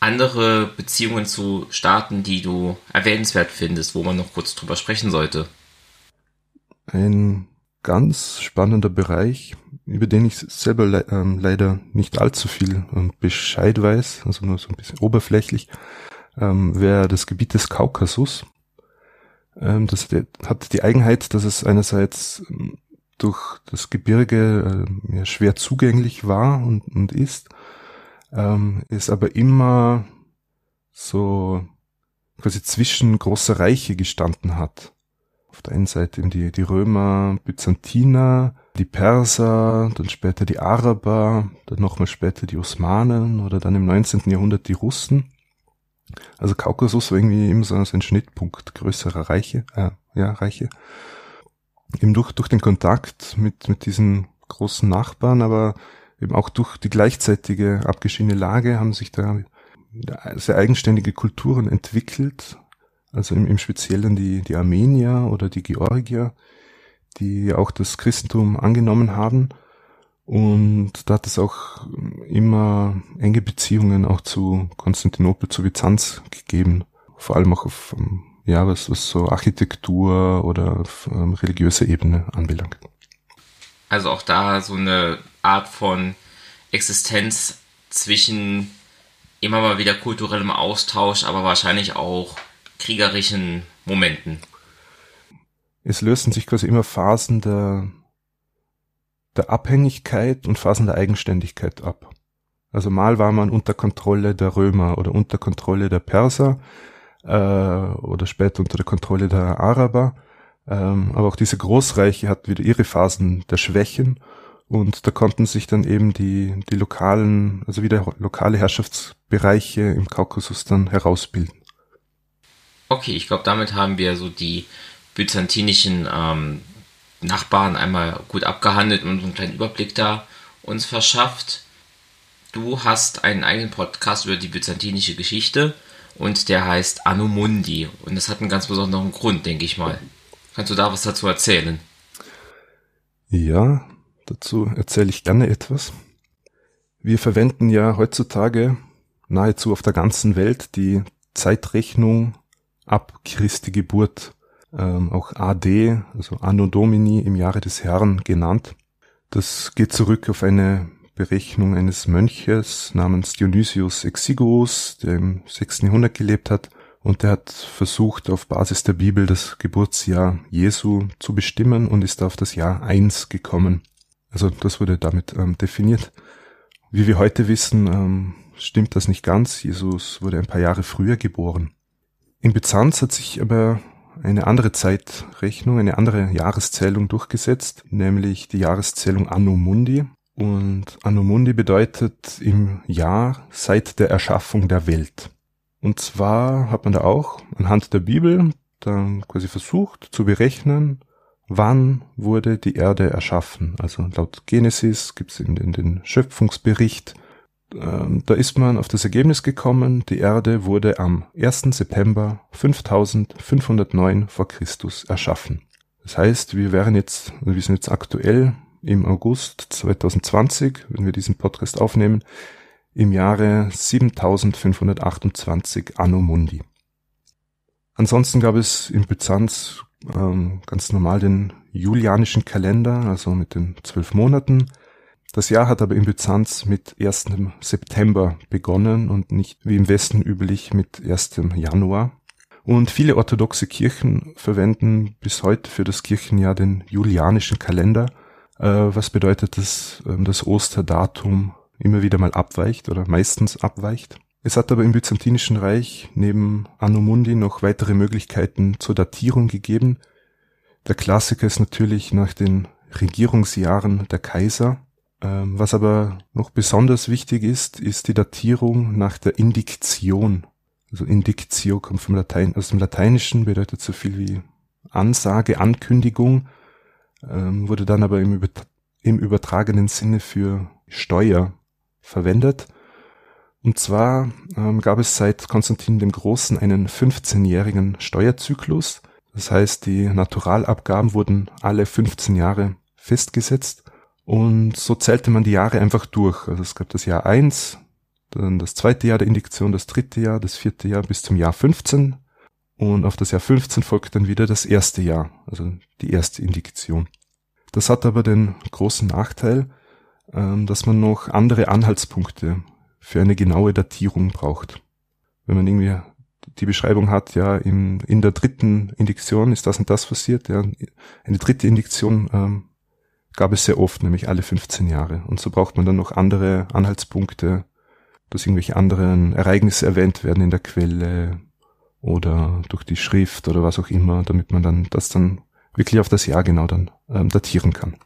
Speaker 2: andere Beziehungen zu Staaten, die du erwähnenswert findest, wo man noch kurz drüber sprechen sollte?
Speaker 1: Ein ganz spannender Bereich, über den ich selber le ähm, leider nicht allzu viel ähm, Bescheid weiß, also nur so ein bisschen oberflächlich, ähm, wäre das Gebiet des Kaukasus. Ähm, das hat die Eigenheit, dass es einerseits ähm, durch das Gebirge äh, schwer zugänglich war und, und ist, ähm, ist aber immer so quasi zwischen großer Reiche gestanden hat. Auf der einen Seite eben die, die Römer, Byzantiner, die Perser, dann später die Araber, dann nochmal später die Osmanen oder dann im 19. Jahrhundert die Russen. Also Kaukasus war irgendwie immer so ein Schnittpunkt größerer Reiche, äh, ja, Reiche eben durch, durch den Kontakt mit, mit diesen großen Nachbarn, aber eben auch durch die gleichzeitige abgeschiedene Lage haben sich da sehr eigenständige Kulturen entwickelt. Also im, im Speziellen die, die Armenier oder die Georgier, die auch das Christentum angenommen haben. Und da hat es auch immer enge Beziehungen auch zu Konstantinopel, zu Byzanz gegeben. Vor allem auch auf ja, was, was so Architektur oder ähm, religiöse Ebene anbelangt.
Speaker 2: Also auch da so eine Art von Existenz zwischen immer mal wieder kulturellem Austausch, aber wahrscheinlich auch kriegerischen Momenten.
Speaker 1: Es lösten sich quasi immer Phasen der, der Abhängigkeit und Phasen der Eigenständigkeit ab. Also mal war man unter Kontrolle der Römer oder unter Kontrolle der Perser äh, oder später unter der Kontrolle der Araber. Ähm, aber auch diese Großreiche hatten wieder ihre Phasen der Schwächen und da konnten sich dann eben die, die lokalen, also wieder lokale Herrschaftsbereiche im Kaukasus dann herausbilden.
Speaker 2: Okay, ich glaube, damit haben wir so die byzantinischen ähm, Nachbarn einmal gut abgehandelt und einen kleinen Überblick da uns verschafft. Du hast einen eigenen Podcast über die byzantinische Geschichte und der heißt Anno und das hat einen ganz besonderen Grund, denke ich mal. Kannst du da was dazu erzählen?
Speaker 1: Ja, dazu erzähle ich gerne etwas. Wir verwenden ja heutzutage nahezu auf der ganzen Welt die Zeitrechnung ab Christi Geburt, ähm, auch AD, also Anno Domini im Jahre des Herrn genannt. Das geht zurück auf eine Berechnung eines Mönches namens Dionysius Exiguus, der im 6. Jahrhundert gelebt hat und der hat versucht, auf Basis der Bibel das Geburtsjahr Jesu zu bestimmen und ist auf das Jahr 1 gekommen. Also das wurde damit ähm, definiert. Wie wir heute wissen, ähm, stimmt das nicht ganz. Jesus wurde ein paar Jahre früher geboren. In Byzanz hat sich aber eine andere Zeitrechnung, eine andere Jahreszählung durchgesetzt, nämlich die Jahreszählung Anno Mundi. Und Anno Mundi bedeutet im Jahr seit der Erschaffung der Welt. Und zwar hat man da auch anhand der Bibel dann quasi versucht zu berechnen, wann wurde die Erde erschaffen. Also laut Genesis gibt es in, in den Schöpfungsbericht, ähm, da ist man auf das Ergebnis gekommen, die Erde wurde am 1. September 5509 vor Christus erschaffen. Das heißt, wir wären jetzt, wir sind jetzt aktuell im August 2020, wenn wir diesen Podcast aufnehmen, im Jahre 7528 Anno Mundi. Ansonsten gab es in Byzanz ähm, ganz normal den julianischen Kalender, also mit den zwölf Monaten. Das Jahr hat aber in Byzanz mit 1. September begonnen und nicht wie im Westen üblich mit 1. Januar. Und viele orthodoxe Kirchen verwenden bis heute für das Kirchenjahr den julianischen Kalender, äh, was bedeutet, dass äh, das Osterdatum immer wieder mal abweicht oder meistens abweicht. Es hat aber im Byzantinischen Reich neben Anno Mundi noch weitere Möglichkeiten zur Datierung gegeben. Der Klassiker ist natürlich nach den Regierungsjahren der Kaiser. Ähm, was aber noch besonders wichtig ist, ist die Datierung nach der Indiktion. Also Indiktio kommt vom Latein, aus dem Lateinischen, bedeutet so viel wie Ansage, Ankündigung, ähm, wurde dann aber im, im übertragenen Sinne für Steuer verwendet. Und zwar ähm, gab es seit Konstantin dem Großen einen 15-jährigen Steuerzyklus. Das heißt, die Naturalabgaben wurden alle 15 Jahre festgesetzt und so zählte man die Jahre einfach durch. Also es gab das Jahr 1, dann das zweite Jahr der Indiktion, das dritte Jahr, das vierte Jahr bis zum Jahr 15 und auf das Jahr 15 folgt dann wieder das erste Jahr, also die erste Indiktion. Das hat aber den großen Nachteil, ähm, dass man noch andere Anhaltspunkte für eine genaue Datierung braucht. Wenn man irgendwie die Beschreibung hat, ja, in, in der dritten Indiktion ist das und das passiert, ja, eine dritte Indiktion ähm, gab es sehr oft, nämlich alle 15 Jahre. Und so braucht man dann noch andere Anhaltspunkte, dass irgendwelche anderen Ereignisse erwähnt werden in der Quelle oder durch die Schrift oder was auch immer, damit man dann das dann wirklich auf das Jahr genau dann ähm, datieren kann.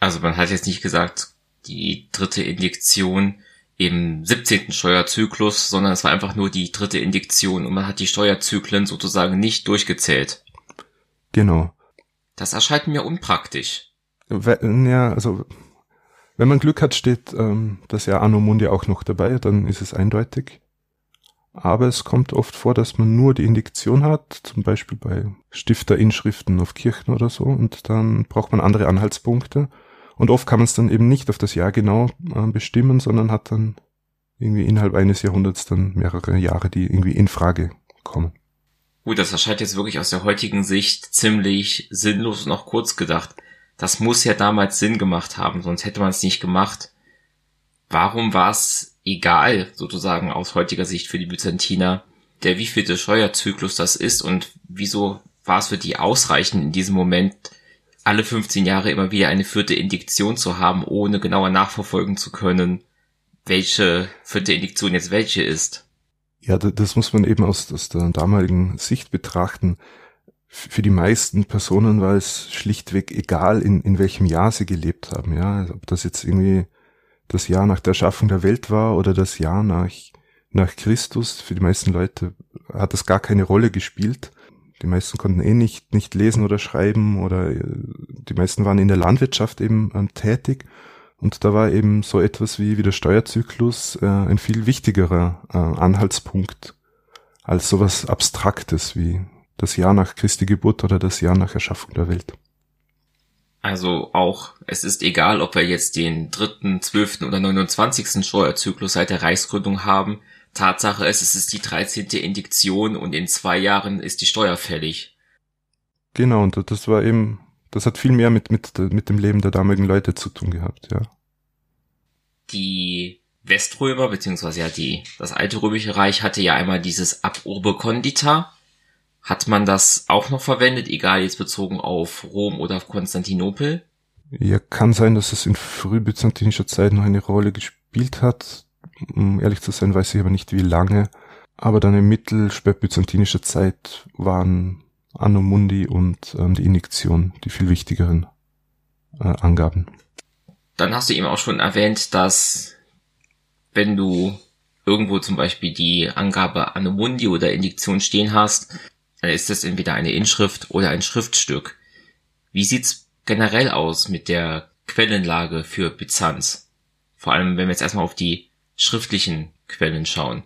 Speaker 2: Also man hat jetzt nicht gesagt, die dritte Indiktion im 17. Steuerzyklus, sondern es war einfach nur die dritte Indiktion und man hat die Steuerzyklen sozusagen nicht durchgezählt.
Speaker 1: Genau.
Speaker 2: Das erscheint mir unpraktisch.
Speaker 1: Ja, also wenn man Glück hat, steht ähm, das Jahr Anno Mundi auch noch dabei, dann ist es eindeutig. Aber es kommt oft vor, dass man nur die Indiktion hat, zum Beispiel bei Stifterinschriften auf Kirchen oder so, und dann braucht man andere Anhaltspunkte. Und oft kann man es dann eben nicht auf das Jahr genau äh, bestimmen, sondern hat dann irgendwie innerhalb eines Jahrhunderts dann mehrere Jahre, die irgendwie in Frage kommen.
Speaker 2: Gut, das erscheint jetzt wirklich aus der heutigen Sicht ziemlich sinnlos und auch kurz gedacht. Das muss ja damals Sinn gemacht haben, sonst hätte man es nicht gemacht. Warum war es egal, sozusagen aus heutiger Sicht für die Byzantiner, der wievielte Steuerzyklus das ist und wieso war es für die ausreichend in diesem Moment, alle 15 Jahre immer wieder eine vierte Indiktion zu haben, ohne genauer nachverfolgen zu können, welche vierte Indiktion jetzt welche ist.
Speaker 1: Ja, das muss man eben aus, aus der damaligen Sicht betrachten. Für die meisten Personen war es schlichtweg egal, in, in welchem Jahr sie gelebt haben. Ja, ob das jetzt irgendwie das Jahr nach der Erschaffung der Welt war oder das Jahr nach, nach Christus. Für die meisten Leute hat das gar keine Rolle gespielt. Die meisten konnten eh nicht, nicht lesen oder schreiben oder äh, die meisten waren in der Landwirtschaft eben ähm, tätig. Und da war eben so etwas wie, wie der Steuerzyklus äh, ein viel wichtigerer äh, Anhaltspunkt als sowas Abstraktes wie das Jahr nach Christi Geburt oder das Jahr nach Erschaffung der Welt.
Speaker 2: Also auch, es ist egal, ob wir jetzt den dritten, zwölften oder 29. Steuerzyklus seit der Reichsgründung haben. Tatsache ist, es ist die 13. Indiktion und in zwei Jahren ist die Steuer fällig.
Speaker 1: Genau, und das war eben, das hat viel mehr mit, mit, mit dem Leben der damaligen Leute zu tun gehabt, ja.
Speaker 2: Die Weströmer, beziehungsweise ja die, das alte römische Reich hatte ja einmal dieses Ab Urbe Condita, hat man das auch noch verwendet, egal jetzt bezogen auf Rom oder auf Konstantinopel?
Speaker 1: Ja, kann sein, dass es in frühbyzantinischer Zeit noch eine Rolle gespielt hat. Um ehrlich zu sein, weiß ich aber nicht wie lange. Aber dann in mittelspätbyzantinischer Zeit waren Anno Mundi und ähm, die Injektion die viel wichtigeren äh, Angaben.
Speaker 2: Dann hast du eben auch schon erwähnt, dass wenn du irgendwo zum Beispiel die Angabe Anno Mundi oder Indiktion stehen hast, ist es entweder eine Inschrift oder ein Schriftstück. Wie sieht's generell aus mit der Quellenlage für Byzanz? Vor allem, wenn wir jetzt erstmal auf die schriftlichen Quellen schauen.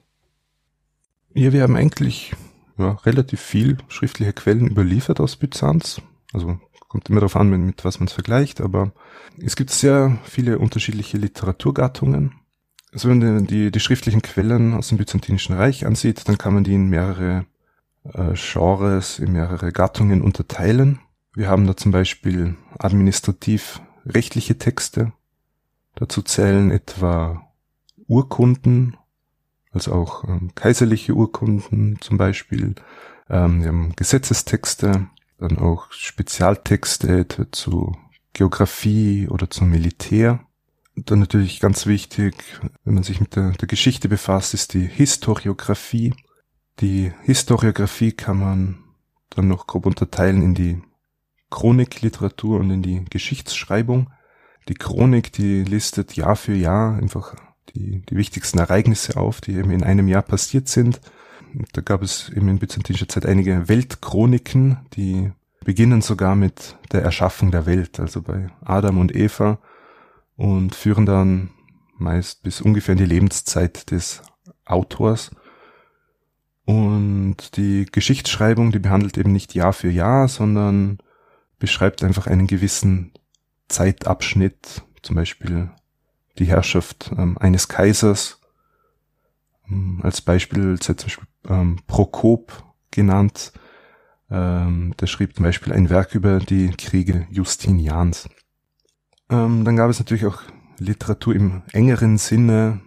Speaker 1: Ja, wir haben eigentlich ja, relativ viel schriftliche Quellen überliefert aus Byzanz. Also kommt immer darauf an, mit, mit was man es vergleicht, aber es gibt sehr viele unterschiedliche Literaturgattungen. Also wenn man die, die schriftlichen Quellen aus dem Byzantinischen Reich ansieht, dann kann man die in mehrere äh, Genres in mehrere Gattungen unterteilen. Wir haben da zum Beispiel administrativ rechtliche Texte. Dazu zählen etwa Urkunden, also auch ähm, kaiserliche Urkunden zum Beispiel. Ähm, wir haben Gesetzestexte, dann auch Spezialtexte zu Geografie oder zum Militär. Und dann natürlich ganz wichtig, wenn man sich mit der, der Geschichte befasst, ist die Historiographie. Die Historiographie kann man dann noch grob unterteilen in die Chronikliteratur und in die Geschichtsschreibung. Die Chronik, die listet Jahr für Jahr einfach die, die wichtigsten Ereignisse auf, die eben in einem Jahr passiert sind. Da gab es eben in byzantinischer Zeit einige Weltchroniken, die beginnen sogar mit der Erschaffung der Welt, also bei Adam und Eva und führen dann meist bis ungefähr in die Lebenszeit des Autors. Und die Geschichtsschreibung, die behandelt eben nicht Jahr für Jahr, sondern beschreibt einfach einen gewissen Zeitabschnitt, zum Beispiel die Herrschaft ähm, eines Kaisers. Ähm, als Beispiel zum Beispiel ähm, Prokop genannt. Ähm, der schrieb zum Beispiel ein Werk über die Kriege Justinians. Ähm, dann gab es natürlich auch Literatur im engeren Sinne,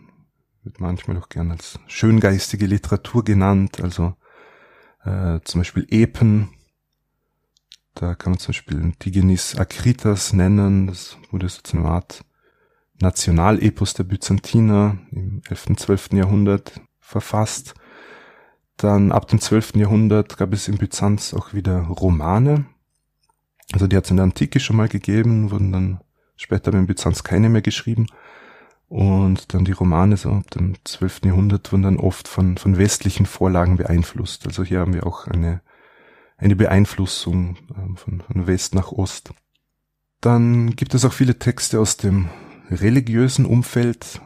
Speaker 1: wird manchmal auch gern als schöngeistige Literatur genannt, also äh, zum Beispiel Epen. Da kann man zum Beispiel Digenis Akritas nennen, das wurde so zu einer Art Nationalepos der Byzantiner im 11. und 12. Jahrhundert verfasst. Dann ab dem 12. Jahrhundert gab es in Byzanz auch wieder Romane. Also die hat es in der Antike schon mal gegeben, wurden dann später in Byzanz keine mehr geschrieben. Und dann die Romane so ab dem 12. Jahrhundert wurden dann oft von, von westlichen Vorlagen beeinflusst. Also hier haben wir auch eine, eine Beeinflussung ähm, von, von West nach Ost. Dann gibt es auch viele Texte aus dem religiösen Umfeld,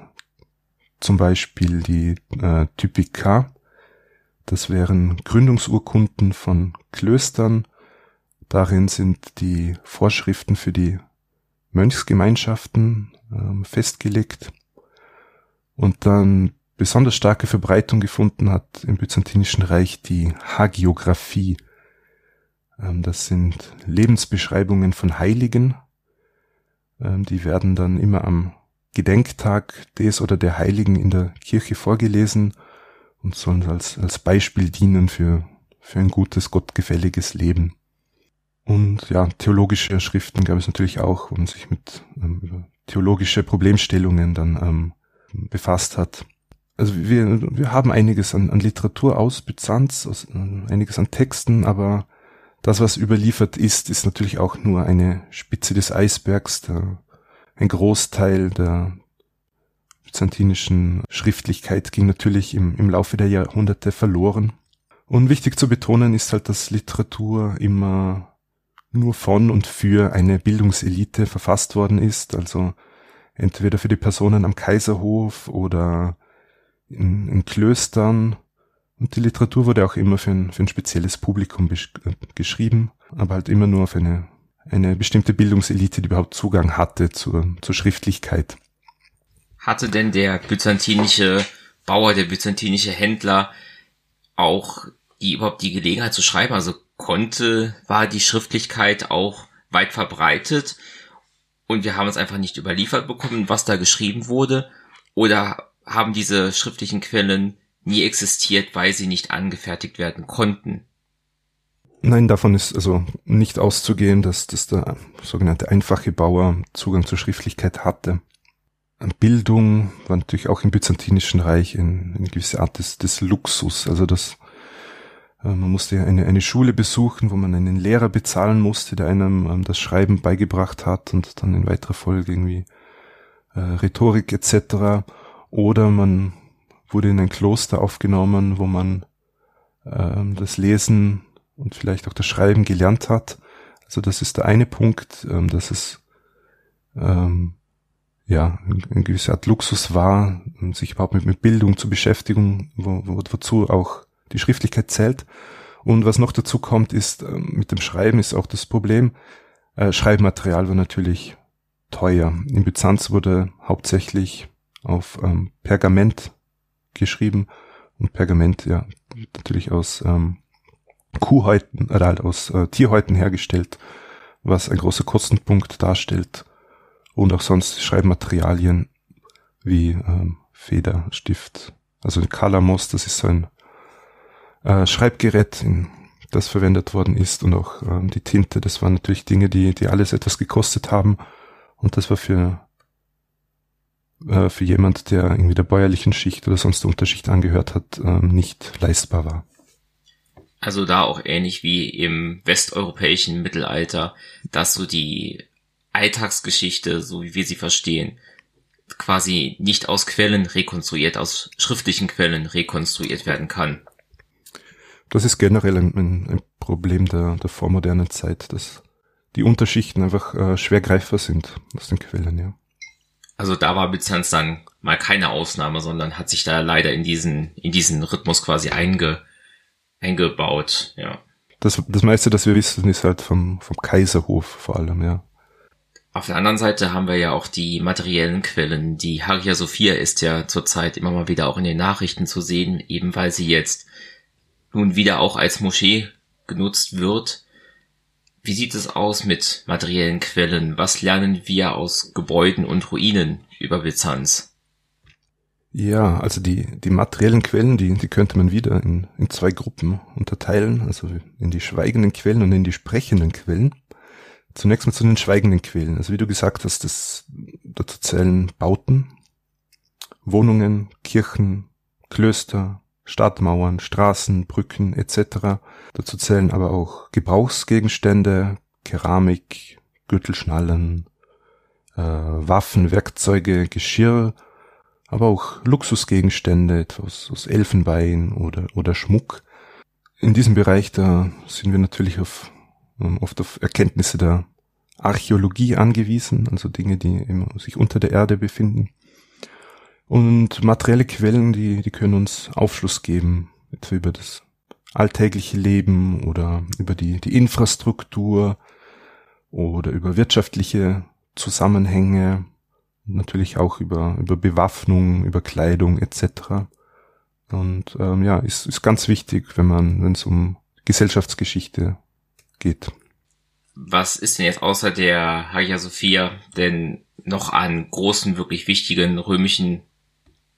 Speaker 1: zum Beispiel die äh, Typika. Das wären Gründungsurkunden von Klöstern. Darin sind die Vorschriften für die Mönchsgemeinschaften ähm, festgelegt und dann besonders starke Verbreitung gefunden hat im Byzantinischen Reich die Hagiographie. Ähm, das sind Lebensbeschreibungen von Heiligen. Ähm, die werden dann immer am Gedenktag des oder der Heiligen in der Kirche vorgelesen und sollen als, als Beispiel dienen für, für ein gutes, gottgefälliges Leben. Und ja, theologische Schriften gab es natürlich auch, wo man sich mit ähm, theologische Problemstellungen dann ähm, befasst hat. Also wir, wir haben einiges an, an Literatur aus Byzanz, aus, äh, einiges an Texten, aber das, was überliefert ist, ist natürlich auch nur eine Spitze des Eisbergs. Der, ein Großteil der byzantinischen Schriftlichkeit ging natürlich im, im Laufe der Jahrhunderte verloren. Und wichtig zu betonen ist halt, dass Literatur immer nur von und für eine Bildungselite verfasst worden ist, also entweder für die Personen am Kaiserhof oder in, in Klöstern. Und die Literatur wurde auch immer für ein, für ein spezielles Publikum äh, geschrieben, aber halt immer nur auf eine, eine bestimmte Bildungselite, die überhaupt Zugang hatte zur, zur Schriftlichkeit.
Speaker 2: Hatte denn der byzantinische Bauer, der byzantinische Händler auch die überhaupt die Gelegenheit zu schreiben? Also konnte, war die Schriftlichkeit auch weit verbreitet und wir haben es einfach nicht überliefert bekommen, was da geschrieben wurde? Oder haben diese schriftlichen Quellen nie existiert, weil sie nicht angefertigt werden konnten?
Speaker 1: Nein, davon ist also nicht auszugehen, dass, dass der sogenannte einfache Bauer Zugang zur Schriftlichkeit hatte. Bildung war natürlich auch im Byzantinischen Reich eine, gewisse Art des, des Luxus. Also das man musste eine, eine Schule besuchen, wo man einen Lehrer bezahlen musste, der einem ähm, das Schreiben beigebracht hat und dann in weiterer Folge irgendwie äh, Rhetorik etc. Oder man wurde in ein Kloster aufgenommen, wo man ähm, das Lesen und vielleicht auch das Schreiben gelernt hat. Also das ist der eine Punkt, ähm, dass es ähm, ja eine gewisse Art Luxus war, sich überhaupt mit, mit Bildung zu beschäftigen, wo, wo, wozu auch die Schriftlichkeit zählt. Und was noch dazu kommt, ist, äh, mit dem Schreiben ist auch das Problem, äh, Schreibmaterial war natürlich teuer. In Byzanz wurde hauptsächlich auf ähm, Pergament geschrieben und Pergament ja natürlich aus ähm, Kuhhäuten oder halt aus äh, Tierhäuten hergestellt, was ein großer Kostenpunkt darstellt und auch sonst Schreibmaterialien wie ähm, Feder, Stift, also ein Kalamos, das ist so ein äh, Schreibgerät, in das verwendet worden ist und auch ähm, die Tinte. Das waren natürlich Dinge, die, die alles etwas gekostet haben. Und das war für, äh, für jemand, der irgendwie der bäuerlichen Schicht oder sonst der Unterschicht angehört hat, äh, nicht leistbar war.
Speaker 2: Also da auch ähnlich wie im westeuropäischen Mittelalter, dass so die Alltagsgeschichte, so wie wir sie verstehen, quasi nicht aus Quellen rekonstruiert, aus schriftlichen Quellen rekonstruiert werden kann.
Speaker 1: Das ist generell ein, ein Problem der, der vormodernen Zeit, dass die Unterschichten einfach äh, schwer greifbar sind aus den Quellen, ja.
Speaker 2: Also da war Byzanz dann mal keine Ausnahme, sondern hat sich da leider in diesen, in diesen Rhythmus quasi einge, eingebaut, ja.
Speaker 1: Das, das meiste, das wir wissen, ist halt vom, vom Kaiserhof vor allem, ja.
Speaker 2: Auf der anderen Seite haben wir ja auch die materiellen Quellen. Die Hagia Sophia ist ja zurzeit immer mal wieder auch in den Nachrichten zu sehen, eben weil sie jetzt nun wieder auch als Moschee genutzt wird. Wie sieht es aus mit materiellen Quellen? Was lernen wir aus Gebäuden und Ruinen über Byzanz?
Speaker 1: Ja, also die, die materiellen Quellen, die, die könnte man wieder in, in zwei Gruppen unterteilen, also in die schweigenden Quellen und in die sprechenden Quellen. Zunächst mal zu den schweigenden Quellen. Also wie du gesagt hast, das, dazu zählen Bauten, Wohnungen, Kirchen, Klöster, Stadtmauern, Straßen, Brücken etc. Dazu zählen aber auch Gebrauchsgegenstände, Keramik, Gürtelschnallen, äh, Waffen, Werkzeuge, Geschirr, aber auch Luxusgegenstände, etwas aus Elfenbein oder, oder Schmuck. In diesem Bereich, da sind wir natürlich auf, ähm, oft auf Erkenntnisse der Archäologie angewiesen, also Dinge, die immer sich unter der Erde befinden. Und materielle Quellen, die, die können uns Aufschluss geben, etwa über das alltägliche Leben oder über die, die Infrastruktur oder über wirtschaftliche Zusammenhänge, natürlich auch über, über Bewaffnung, über Kleidung etc. Und ähm, ja, ist, ist ganz wichtig, wenn man, wenn es um Gesellschaftsgeschichte geht.
Speaker 2: Was ist denn jetzt außer der Hagia Sophia denn noch an großen, wirklich wichtigen römischen,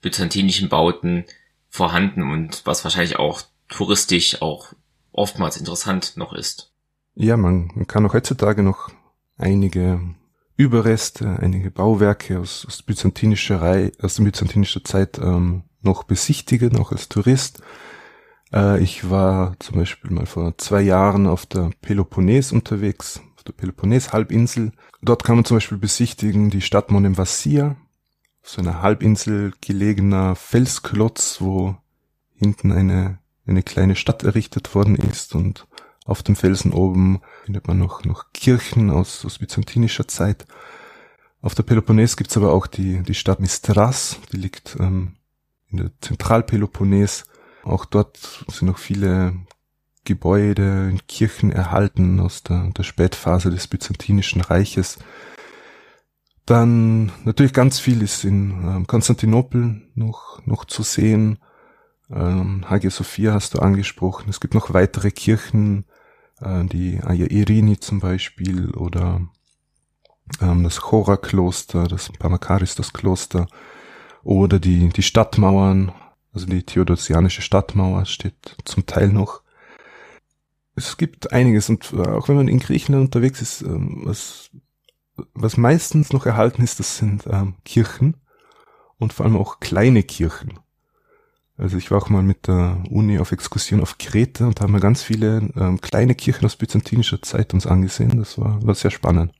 Speaker 2: byzantinischen Bauten vorhanden und was wahrscheinlich auch touristisch auch oftmals interessant noch ist.
Speaker 1: Ja, man, man kann auch heutzutage noch einige Überreste, einige Bauwerke aus, aus byzantinischer Reihe, aus der byzantinischen Zeit ähm, noch besichtigen, auch als Tourist. Äh, ich war zum Beispiel mal vor zwei Jahren auf der Peloponnes unterwegs, auf der Peloponnes-Halbinsel. Dort kann man zum Beispiel besichtigen die Stadt Monemvasia, so einer Halbinsel gelegener Felsklotz, wo hinten eine, eine kleine Stadt errichtet worden ist und auf dem Felsen oben findet man noch, noch Kirchen aus, aus byzantinischer Zeit. Auf der Peloponnes gibt's aber auch die, die Stadt Mistras, die liegt ähm, in der Zentralpeloponnes. Auch dort sind noch viele Gebäude und Kirchen erhalten aus der, der Spätphase des Byzantinischen Reiches. Dann natürlich ganz viel ist in ähm, Konstantinopel noch, noch zu sehen. Ähm, Hagia Sophia hast du angesprochen. Es gibt noch weitere Kirchen, äh, die Aya Irini zum Beispiel oder ähm, das Chora-Kloster, das Pamakaris, das Kloster oder die, die Stadtmauern, also die theodosianische Stadtmauer steht zum Teil noch. Es gibt einiges und äh, auch wenn man in Griechenland unterwegs ist, ähm, was, was meistens noch erhalten ist, das sind ähm, Kirchen und vor allem auch kleine Kirchen. Also ich war auch mal mit der Uni auf Exkursion auf Kreta und haben wir ganz viele ähm, kleine Kirchen aus byzantinischer Zeit uns angesehen. Das war, war sehr spannend.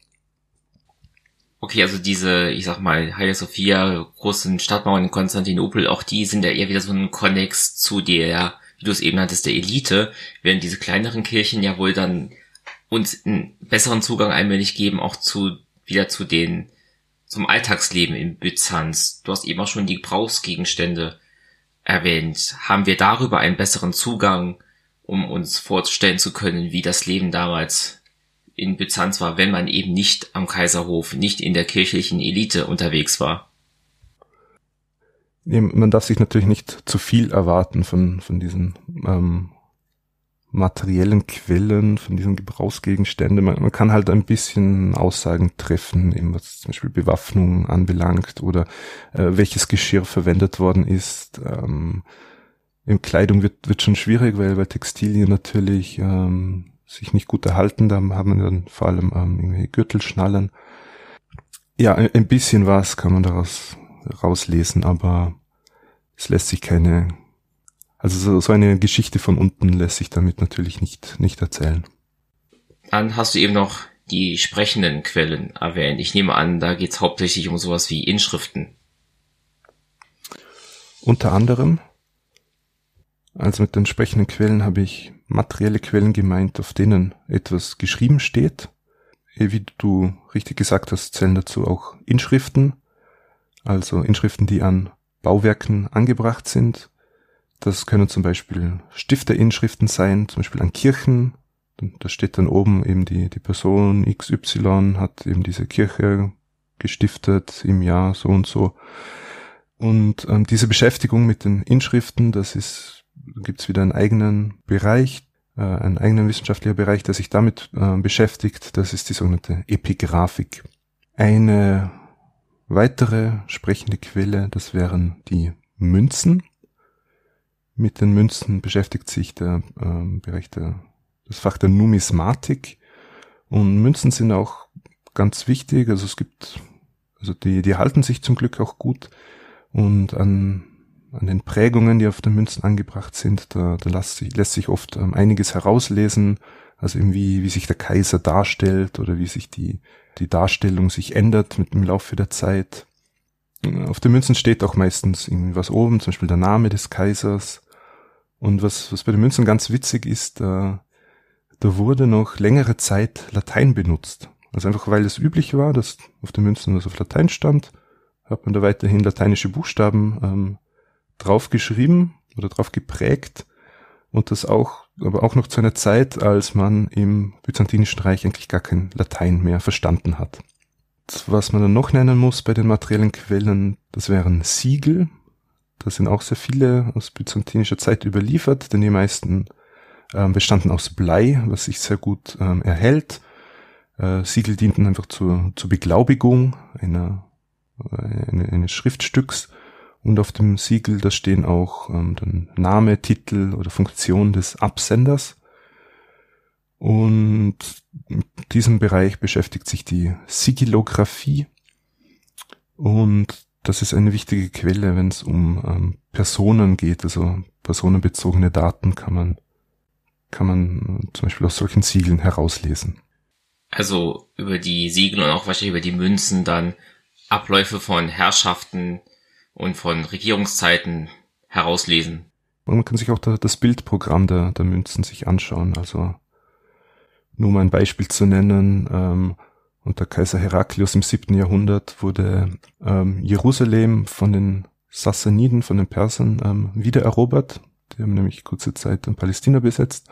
Speaker 2: Okay, also diese, ich sag mal, Hagia Sophia, großen Stadtmauern in Konstantinopel, auch die sind ja eher wieder so ein Konnex zu der, wie du es eben hattest, der Elite, während diese kleineren Kirchen ja wohl dann uns einen besseren Zugang allmählich geben, auch zu, wieder zu den, zum Alltagsleben in Byzanz. Du hast eben auch schon die Gebrauchsgegenstände erwähnt, haben wir darüber einen besseren Zugang, um uns vorzustellen zu können, wie das Leben damals in Byzanz war, wenn man eben nicht am Kaiserhof, nicht in der kirchlichen Elite unterwegs war.
Speaker 1: Man darf sich natürlich nicht zu viel erwarten von, von diesen ähm, materiellen Quellen, von diesen Gebrauchsgegenständen. Man, man kann halt ein bisschen Aussagen treffen, eben was zum Beispiel Bewaffnung anbelangt oder äh, welches Geschirr verwendet worden ist. Ähm, in Kleidung wird, wird schon schwierig, weil, weil Textilien natürlich ähm, sich nicht gut erhalten. Da haben wir dann vor allem ähm, irgendwie Gürtelschnallen. Ja, ein, ein bisschen was kann man daraus rauslesen, aber es lässt sich keine also so, so eine Geschichte von unten lässt sich damit natürlich nicht, nicht erzählen.
Speaker 2: Dann hast du eben noch die sprechenden Quellen erwähnt. Ich nehme an, da geht es hauptsächlich um sowas wie Inschriften.
Speaker 1: Unter anderem. Also mit den sprechenden Quellen habe ich materielle Quellen gemeint, auf denen etwas geschrieben steht. Wie du richtig gesagt hast, zählen dazu auch Inschriften, also Inschriften, die an Bauwerken angebracht sind, das können zum Beispiel Stifterinschriften sein, zum Beispiel an Kirchen. Da steht dann oben eben die, die Person XY hat eben diese Kirche gestiftet im Jahr so und so. Und ähm, diese Beschäftigung mit den Inschriften, das ist, gibt's wieder einen eigenen Bereich, äh, einen eigenen wissenschaftlicher Bereich, der sich damit äh, beschäftigt. Das ist die sogenannte Epigraphik. Eine weitere sprechende Quelle, das wären die Münzen. Mit den Münzen beschäftigt sich der äh, Bereich der, das Fach der Numismatik. Und Münzen sind auch ganz wichtig. Also es gibt, also die, die halten sich zum Glück auch gut. Und an, an den Prägungen, die auf den Münzen angebracht sind, da, da lässt, sich, lässt sich oft ähm, einiges herauslesen. Also irgendwie, wie sich der Kaiser darstellt oder wie sich die, die Darstellung sich ändert mit dem Laufe der Zeit. Auf den Münzen steht auch meistens irgendwie was oben, zum Beispiel der Name des Kaisers und was, was bei den Münzen ganz witzig ist, da, da wurde noch längere Zeit Latein benutzt. Also einfach weil es üblich war, dass auf den Münzen was auf Latein stand, hat man da weiterhin lateinische Buchstaben ähm, draufgeschrieben oder drauf geprägt. Und das auch, aber auch noch zu einer Zeit, als man im Byzantinischen Reich eigentlich gar kein Latein mehr verstanden hat. Was man dann noch nennen muss bei den materiellen Quellen, das wären Siegel, da sind auch sehr viele aus byzantinischer Zeit überliefert, denn die meisten ähm, bestanden aus Blei, was sich sehr gut ähm, erhält. Äh, Siegel dienten einfach zur, zur Beglaubigung einer, eine, eines Schriftstücks und auf dem Siegel, da stehen auch ähm, dann Name, Titel oder Funktion des Absenders. Und mit diesem Bereich beschäftigt sich die Sigillographie. Und das ist eine wichtige Quelle, wenn es um ähm, Personen geht, also personenbezogene Daten kann man, kann man zum Beispiel aus solchen Siegeln herauslesen.
Speaker 2: Also über die Siegel und auch wahrscheinlich über die Münzen dann Abläufe von Herrschaften und von Regierungszeiten herauslesen.
Speaker 1: Und man kann sich auch da, das Bildprogramm der, der Münzen sich anschauen. Also nur mal ein Beispiel zu nennen, ähm, unter Kaiser Heraklius im siebten Jahrhundert wurde ähm, Jerusalem von den Sassaniden, von den Persern ähm, wiedererobert. Die haben nämlich kurze Zeit dann Palästina besetzt.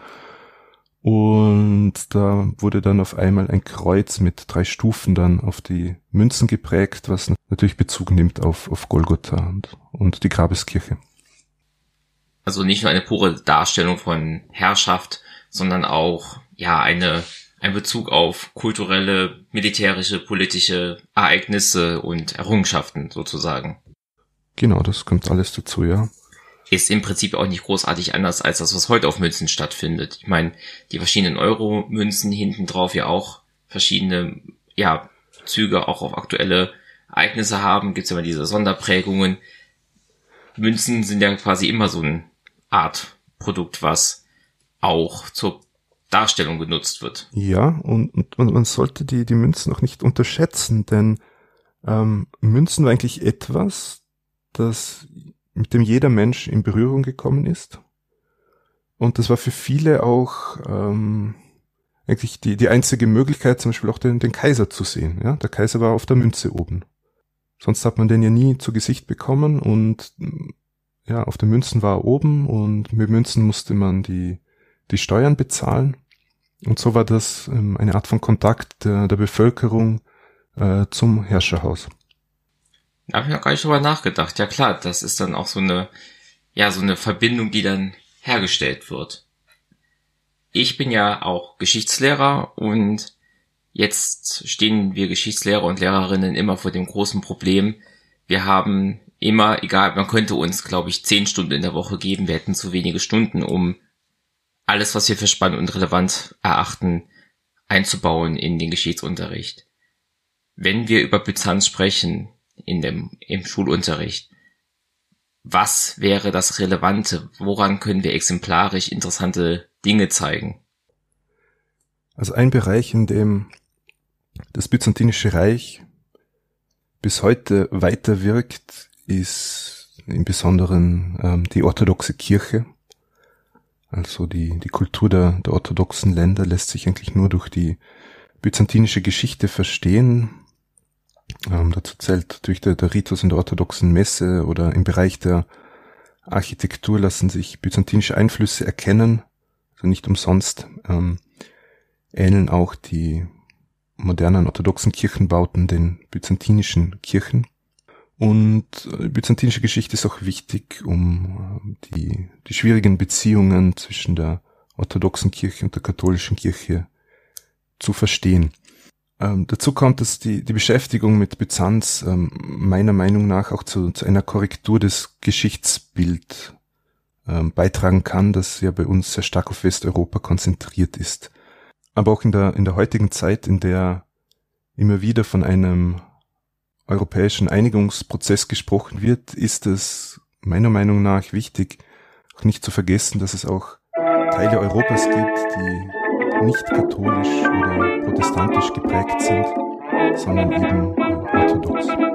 Speaker 1: Und da wurde dann auf einmal ein Kreuz mit drei Stufen dann auf die Münzen geprägt, was natürlich Bezug nimmt auf, auf Golgotha und, und die Grabeskirche.
Speaker 2: Also nicht nur eine pure Darstellung von Herrschaft, sondern auch, ja, eine, ein Bezug auf kulturelle, militärische, politische Ereignisse und Errungenschaften sozusagen.
Speaker 1: Genau, das kommt alles dazu, ja
Speaker 2: ist im Prinzip auch nicht großartig anders als das, was heute auf Münzen stattfindet. Ich meine, die verschiedenen Euro-Münzen hinten drauf ja auch verschiedene, ja, Züge auch auf aktuelle Ereignisse haben, gibt's immer diese Sonderprägungen. Münzen sind ja quasi immer so eine Art Produkt, was auch zur Darstellung genutzt wird.
Speaker 1: Ja, und, und man sollte die, die Münzen auch nicht unterschätzen, denn ähm, Münzen war eigentlich etwas, das mit dem jeder Mensch in Berührung gekommen ist. Und das war für viele auch ähm, eigentlich die, die einzige Möglichkeit, zum Beispiel auch den, den Kaiser zu sehen. Ja? Der Kaiser war auf der Münze oben. Sonst hat man den ja nie zu Gesicht bekommen und ja, auf den Münzen war er oben und mit Münzen musste man die, die Steuern bezahlen. Und so war das ähm, eine Art von Kontakt der, der Bevölkerung äh, zum Herrscherhaus.
Speaker 2: Da habe ich noch gar nicht drüber nachgedacht. Ja klar, das ist dann auch so eine, ja, so eine Verbindung, die dann hergestellt wird. Ich bin ja auch Geschichtslehrer und jetzt stehen wir Geschichtslehrer und Lehrerinnen immer vor dem großen Problem. Wir haben immer, egal, man könnte uns, glaube ich, zehn Stunden in der Woche geben. Wir hätten zu wenige Stunden, um alles, was wir für spannend und relevant erachten, einzubauen in den Geschichtsunterricht. Wenn wir über Byzanz sprechen, in dem, im Schulunterricht. Was wäre das Relevante? Woran können wir exemplarisch interessante Dinge zeigen?
Speaker 1: Also ein Bereich, in dem das Byzantinische Reich bis heute weiter wirkt, ist im Besonderen ähm, die orthodoxe Kirche. Also die, die Kultur der, der orthodoxen Länder lässt sich eigentlich nur durch die byzantinische Geschichte verstehen. Ähm, dazu zählt natürlich der, der Ritus in der orthodoxen Messe oder im Bereich der Architektur lassen sich byzantinische Einflüsse erkennen, also nicht umsonst ähm, ähneln auch die modernen orthodoxen Kirchenbauten den byzantinischen Kirchen. Und äh, byzantinische Geschichte ist auch wichtig, um äh, die, die schwierigen Beziehungen zwischen der orthodoxen Kirche und der katholischen Kirche zu verstehen. Ähm, dazu kommt, dass die, die Beschäftigung mit Byzanz ähm, meiner Meinung nach auch zu, zu einer Korrektur des Geschichtsbild ähm, beitragen kann, das ja bei uns sehr stark auf Westeuropa konzentriert ist. Aber auch in der, in der heutigen Zeit, in der immer wieder von einem europäischen Einigungsprozess gesprochen wird, ist es meiner Meinung nach wichtig, auch nicht zu vergessen, dass es auch Teile Europas gibt, die nicht katholisch oder protestantisch geprägt sind, sondern eben orthodox.